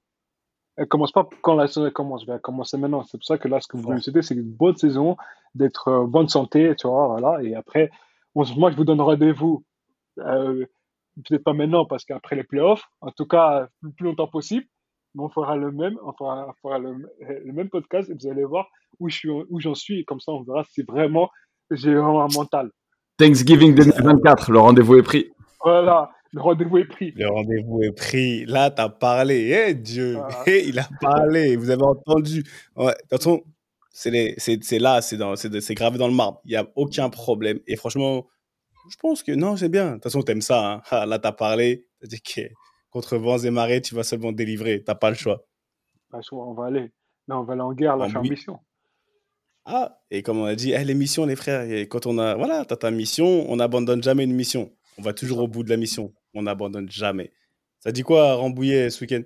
Elle commence pas quand la saison commence, elle commence maintenant. C'est pour ça que là, ce que vous voulez souhaiter, c'est une bonne saison, d'être en bonne santé, tu vois, voilà. Et après, moi, je vous donne rendez-vous, euh, peut-être pas maintenant parce qu'après les playoffs, en tout cas, le plus longtemps possible. Mais on fera le même, on fera, le, même podcast et vous allez voir où je suis, où j'en suis. Et comme ça, on verra si vraiment j'ai vraiment un mental. Thanksgiving 2024, le rendez-vous est pris. Voilà, le rendez-vous est pris. Le rendez-vous est pris. Là, tu as parlé. Eh Dieu, eh, il a parlé. Vous avez entendu. Ouais. De toute façon, c'est là, c'est gravé dans le marbre. Il n'y a aucun problème. Et franchement, je pense que non, c'est bien. De toute façon, tu aimes ça. Hein. Ah, là, tu as parlé. Tu dit que contre vents et marées, tu vas seulement délivrer. Tu n'as pas le choix. Pas le choix, on va aller. Non, on va aller en guerre, la faire mission. Ah, et comme on a dit, eh, les missions, les frères, et quand on a, voilà, tu as ta mission, on n'abandonne jamais une mission. On va toujours au bout de la mission. On n'abandonne jamais. Ça dit quoi, Rambouillet, ce week-end?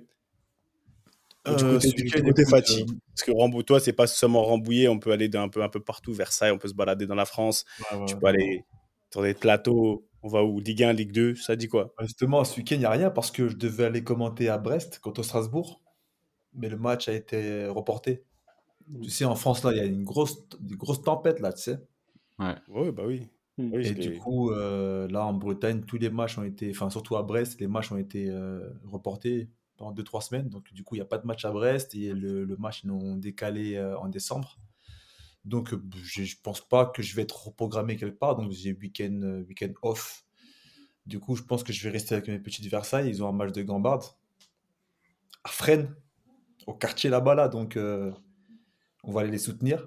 Du euh, côté, fatigue. Euh, Parce que Rambouillet, toi, c'est pas seulement Rambouillet, on peut aller un peu, un peu partout, Versailles, on peut se balader dans la France. tu peux aller sur des plateaux. On va où Ligue 1, Ligue 2, ça dit quoi? Justement, ce week-end, il n'y a rien parce que je devais aller commenter à Brest contre Strasbourg, mais le match a été reporté. Tu sais, en France, là, il y a une grosse, une grosse tempête, là, tu sais. Ouais, ouais bah oui. Hmm. et du coup, euh, là, en Bretagne, tous les matchs ont été, enfin, surtout à Brest, les matchs ont été reportés pendant 2-3 semaines. Donc, du coup, il n'y a pas de match à Brest et le, match, ils décalé euh, en décembre. Donc, euh, je ne pense pas que je vais être reprogrammé quelque part. Donc, j'ai week-end euh, week off. Du coup, je pense que je vais rester avec mes petites Versailles. Ils ont un match de Gambard à Fresnes, au quartier là-bas. Là. Donc, on va aller les soutenir.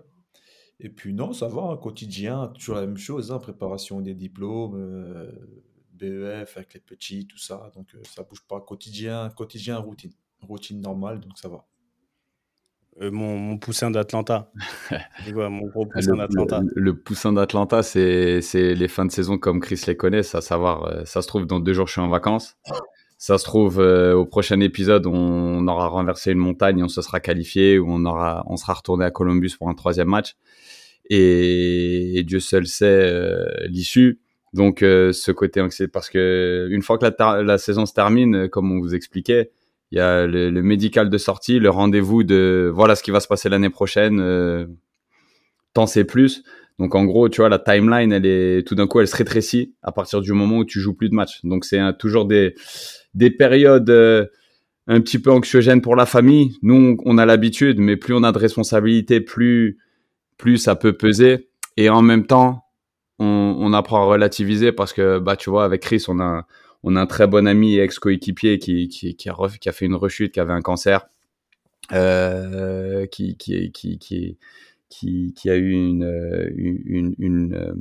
Et puis, non, ça va, hein, quotidien, toujours la même chose. Hein, préparation des diplômes, BEF avec les petits, tout ça. Donc, ça bouge pas. Quotidien, quotidien, routine. routine normale, donc ça va. Euh, mon, poussin d'Atlanta. (laughs) mon gros poussin d'Atlanta. Le, poussin d'Atlanta, c'est les fins de saison comme Chris les connaît, à savoir, euh, ça se trouve dans deux jours, je suis en vacances. Ça se trouve, euh, au prochain épisode, on aura renversé une montagne, on se sera qualifié, ou on, aura, on sera retourné à Columbus pour un troisième match. Et, Dieu seul sait l'issue. Donc, ce côté c'est parce que une fois que la, saison se termine, comme on vous expliquait, il y a le, médical de sortie, le rendez-vous de voilà ce qui va se passer l'année prochaine, euh, tant c'est plus. Donc en gros, tu vois, la timeline, elle est tout d'un coup, elle se rétrécit à partir du moment où tu joues plus de matchs. Donc c'est toujours des des périodes euh, un petit peu anxiogènes pour la famille. Nous, on, a l'habitude, mais plus on a de responsabilités, plus plus ça peut peser. Et en même temps, on, on apprend à relativiser parce que bah tu vois, avec Chris, on a on a un très bon ami et ex-coéquipier qui, qui, qui, a, qui, a, fait une rechute, qui avait un cancer, euh, qui, qui, qui, qui, qui, a eu une, une, une, euh,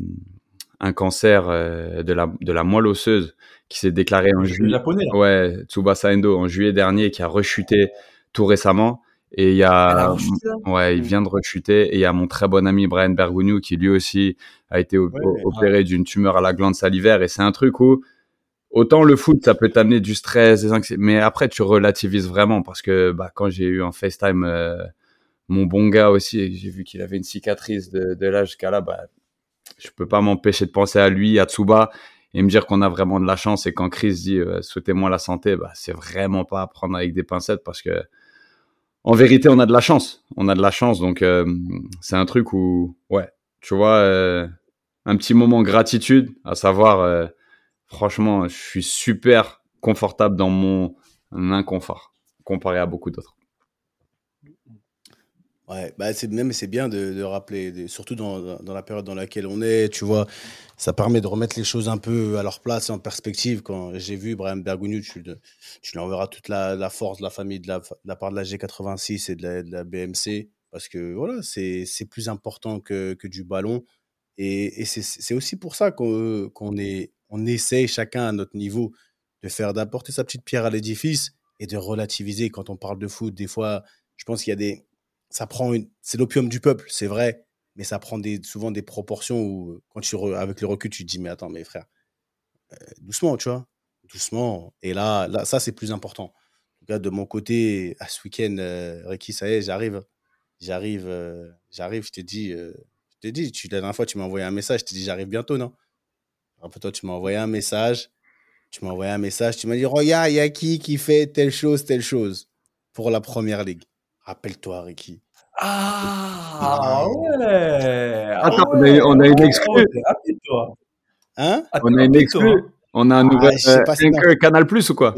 un cancer euh, de, la, de la moelle osseuse qui s'est déclaré en juillet. japonais. Ouais, Tsubasa Endo en juillet dernier, qui a rechuté tout récemment. Et il y a, ouais, il vient de rechuter. Et il y a mon très bon ami Brian Bergogneau qui lui aussi a été opéré d'une tumeur à la glande salivaire. Et c'est un truc où autant le foot, ça peut t'amener du stress, des anxiétés, mais après, tu relativises vraiment parce que bah, quand j'ai eu en FaceTime euh, mon bon gars aussi, j'ai vu qu'il avait une cicatrice de, de là jusqu'à là, bah, je peux pas m'empêcher de penser à lui, à Tsuba, et me dire qu'on a vraiment de la chance. Et quand Chris dit euh, souhaitez-moi la santé, bah, c'est vraiment pas à prendre avec des pincettes parce que en vérité, on a de la chance. On a de la chance, donc euh, c'est un truc où, ouais, tu vois, un petit moment gratitude, à savoir franchement, je suis super confortable dans mon inconfort comparé à beaucoup d'autres. Ouais, bah c'est même c'est bien de, rappeler, surtout dans, la période dans laquelle on est, tu vois, ça permet de remettre les choses un peu à leur place et en perspective. Quand j'ai vu Brian Bergogneau, tu, lui enverras toute la, force de la famille de la, part de la G86 et de la, BMC, parce que voilà, c'est plus important que, que du ballon. Et, et c'est aussi pour ça qu'on est on essaye chacun à notre niveau de faire d'apporter sa petite pierre à l'édifice et de relativiser quand on parle de foot. Des fois, je pense qu'il y a des ça prend c'est l'opium du peuple, c'est vrai, mais ça prend des souvent des proportions où quand tu avec le recul tu te dis mais attends mes frères euh, doucement, tu vois, doucement et là ça c'est plus important. En tout cas de mon côté à ce week-end euh, Ricky ça y est, j'arrive j'arrive euh, j'arrive, je t'ai dit je t'ai dit tu la dernière fois tu m'as envoyé un message, je t'ai dit j'arrive bientôt, non? Toi, tu m'as envoyé un message. Tu m'as envoyé un message. Tu m'as dit, regarde, il y a qui qui fait telle chose, telle chose pour la première ligue. Rappelle-toi, Ricky. Ah, ouais. Attends, on, a, une exclue. Hein On a une exclue. On a un nouvel ah, Canal Plus ou quoi?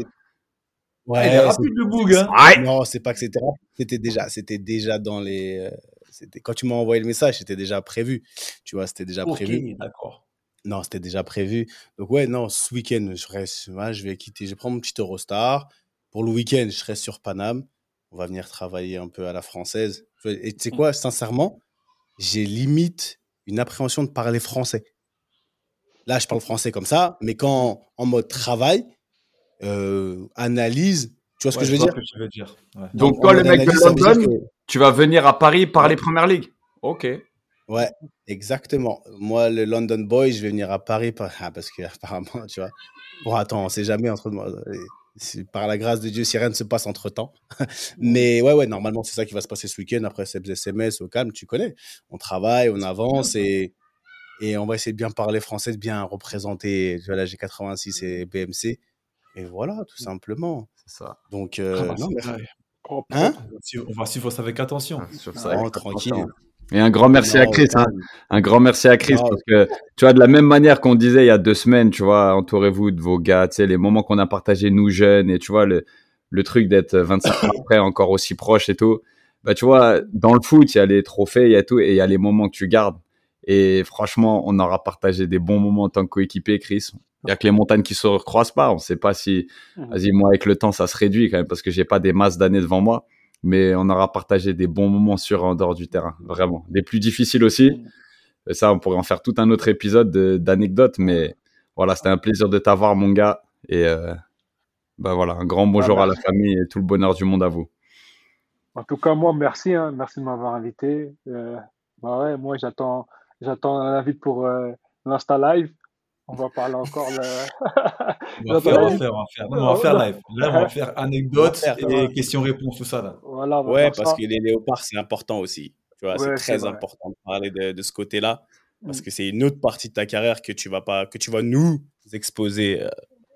Ouais, c'est rapide le boug. Hein. Non, c'est pas que c'était rapide. C'était déjà, c'était déjà dans les. Euh, c'était quand tu m'as envoyé le message, c'était déjà prévu. Tu vois, c'était déjà prévu. D'accord. Non, c'était déjà prévu. Donc ouais, non, ce week-end, je reste, je vais quitter, je prends mon petit Eurostar. Pour le week-end, je serai sur Paname. On va venir travailler un peu à la française. Et tu sais mmh. quoi, sincèrement, j'ai limite une appréhension de parler français. Là, je parle français comme ça, mais quand en mode travail, euh, analyse, tu vois ce que je veux dire, veux dire. Donc, toi, le mec de London, tu vas venir à Paris parler Première Ligue. Ok. Ouais, exactement. Moi, le London Boy, je vais venir à Paris (laughs) ah, parce que apparemment, tu vois. Bon, attends, on sait jamais entre moi. Par la grâce de Dieu, si rien ne se passe entre temps. (laughs) Mais ouais, ouais, normalement, c'est ça qui va se passer ce week-end. Après ces SMS au calme, tu connais. On travaille, on avance et, et on va essayer de bien parler français, de bien représenter tu vois, la G86 et BMC. Et voilà, tout simplement. C'est ça. Donc, euh, oh, hein? on va suivre ça avec attention. Ah, sur ça, tranquille. Et un grand merci à Chris, hein. un grand merci à Chris parce que tu vois de la même manière qu'on disait il y a deux semaines, tu vois, entourez-vous de vos gars, tu sais les moments qu'on a partagés nous jeunes et tu vois le le truc d'être 25 ans après encore aussi proche et tout. Bah tu vois dans le foot il y a les trophées, il y a tout et il y a les moments que tu gardes. Et franchement, on aura partagé des bons moments en tant que coéquipier, Chris. Il y a que les montagnes qui se recroisent pas. On sait pas si, vas-y, moi, avec le temps, ça se réduit quand même parce que j'ai pas des masses d'années devant moi mais on aura partagé des bons moments sur en dehors du terrain, vraiment. Des plus difficiles aussi. Et ça, on pourrait en faire tout un autre épisode d'anecdotes, mais voilà, c'était un plaisir de t'avoir, mon gars. Et euh, bah voilà, un grand bonjour bah, à la famille et tout le bonheur du monde à vous. En tout cas, moi, merci. Hein. merci de m'avoir invité. Euh, bah ouais, moi, j'attends, j'attends l'invite pour euh, l'Insta Live. On va parler encore. (laughs) on, va faire, on, va faire, on, va faire, live. Là, on va faire anecdotes et questions-réponses, tout ça. Là. Voilà, ouais, parce que les léopards, c'est important aussi. Tu vois, c'est très important de parler de, de ce côté-là. Parce mm. que c'est une autre partie de ta carrière que tu vas, pas, que tu vas nous exposer euh,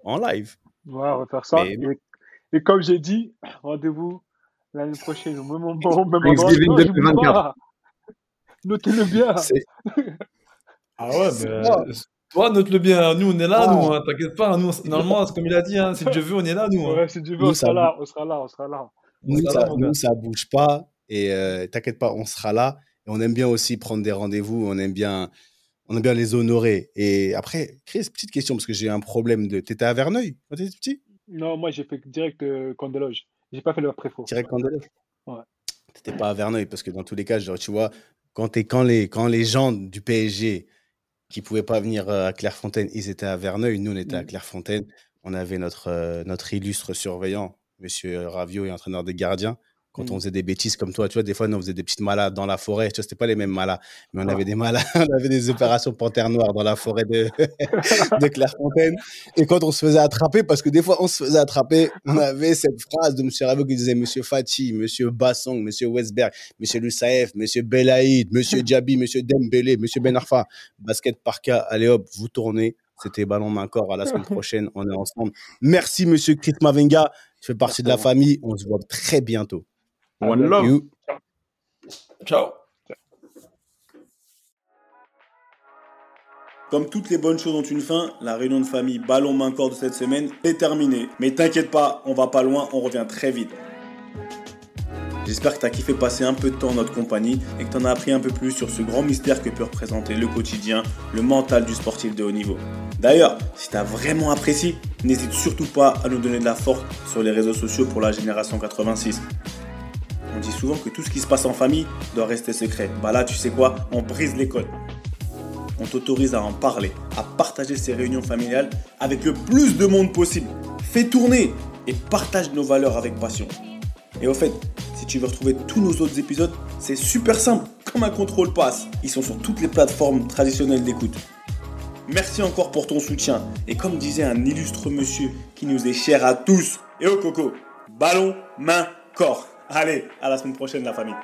en live. Ouais, on va faire ça. Et, comme j'ai dit, rendez-vous l'année prochaine au même moment. Même Thanksgiving 2024. Notez-le bien. (laughs) Ah ouais, mais toi, note-le bien. Nous, on est là, nous. Hein, t'inquiète pas. Nous, (laughs) normalement, comme il a dit, hein, si Dieu veut, on est là, nous. Hein. Ouais, si Dieu veut, on, sera là, on sera là. On sera là. Nous, ça, nous, ça bouge pas. Et euh, t'inquiète pas, on sera là. Et on aime bien aussi prendre des rendez-vous. On aime bien, on aime bien les honorer. Et après, Chris, petite question, parce que j'ai un problème de. T'étais à Verneuil quand t'étais petit? Non, moi, j'ai fait direct euh, Candeloge. J'ai pas fait le préfaux. Direct Candeloge? Ouais. T'étais pas à Verneuil, parce que dans tous les cas, genre, tu vois, quand, es, quand, les, quand les gens du PSG qui pouvaient pas venir euh, à Clairefontaine, ils étaient à Verneuil. Nous, on était à mmh. Clairefontaine. On avait notre, euh, notre illustre surveillant, Monsieur Ravio, et entraîneur des gardiens quand on mmh. faisait des bêtises comme toi, tu vois, des fois, nous, on faisait des petites malades dans la forêt. Tu vois, c'était pas les mêmes malades, mais on avait des malades, (laughs) on avait des opérations panthère noire dans la forêt de, (laughs) de Clairefontaine. Et quand on se faisait attraper, parce que des fois, on se faisait attraper, on avait cette phrase de M. Ravio qui disait Monsieur Fati, M. Bassong, M. Westberg, M. Lusaef, M. Belaïd, M. Djabi, M. Dembélé, M. Benarfa, basket par cas, allez hop, vous tournez. C'était Ballon Main Corps. À la semaine prochaine, on est ensemble. Merci, Monsieur Chris Mavenga. Tu fais partie de la famille. On se voit très bientôt. One love. Ciao. Comme toutes les bonnes choses ont une fin, la réunion de famille ballon main corps de cette semaine est terminée. Mais t'inquiète pas, on va pas loin, on revient très vite. J'espère que tu as kiffé passer un peu de temps en notre compagnie et que tu en as appris un peu plus sur ce grand mystère que peut représenter le quotidien, le mental du sportif de haut niveau. D'ailleurs, si tu as vraiment apprécié, n'hésite surtout pas à nous donner de la force sur les réseaux sociaux pour la génération 86. On dit souvent que tout ce qui se passe en famille doit rester secret. Bah là, tu sais quoi On brise les codes. On t'autorise à en parler, à partager ces réunions familiales avec le plus de monde possible. Fais tourner et partage nos valeurs avec passion. Et au fait, si tu veux retrouver tous nos autres épisodes, c'est super simple, comme un contrôle passe. Ils sont sur toutes les plateformes traditionnelles d'écoute. Merci encore pour ton soutien. Et comme disait un illustre monsieur qui nous est cher à tous, et au coco, ballon, main, corps. Allez, à la semaine prochaine, la famille.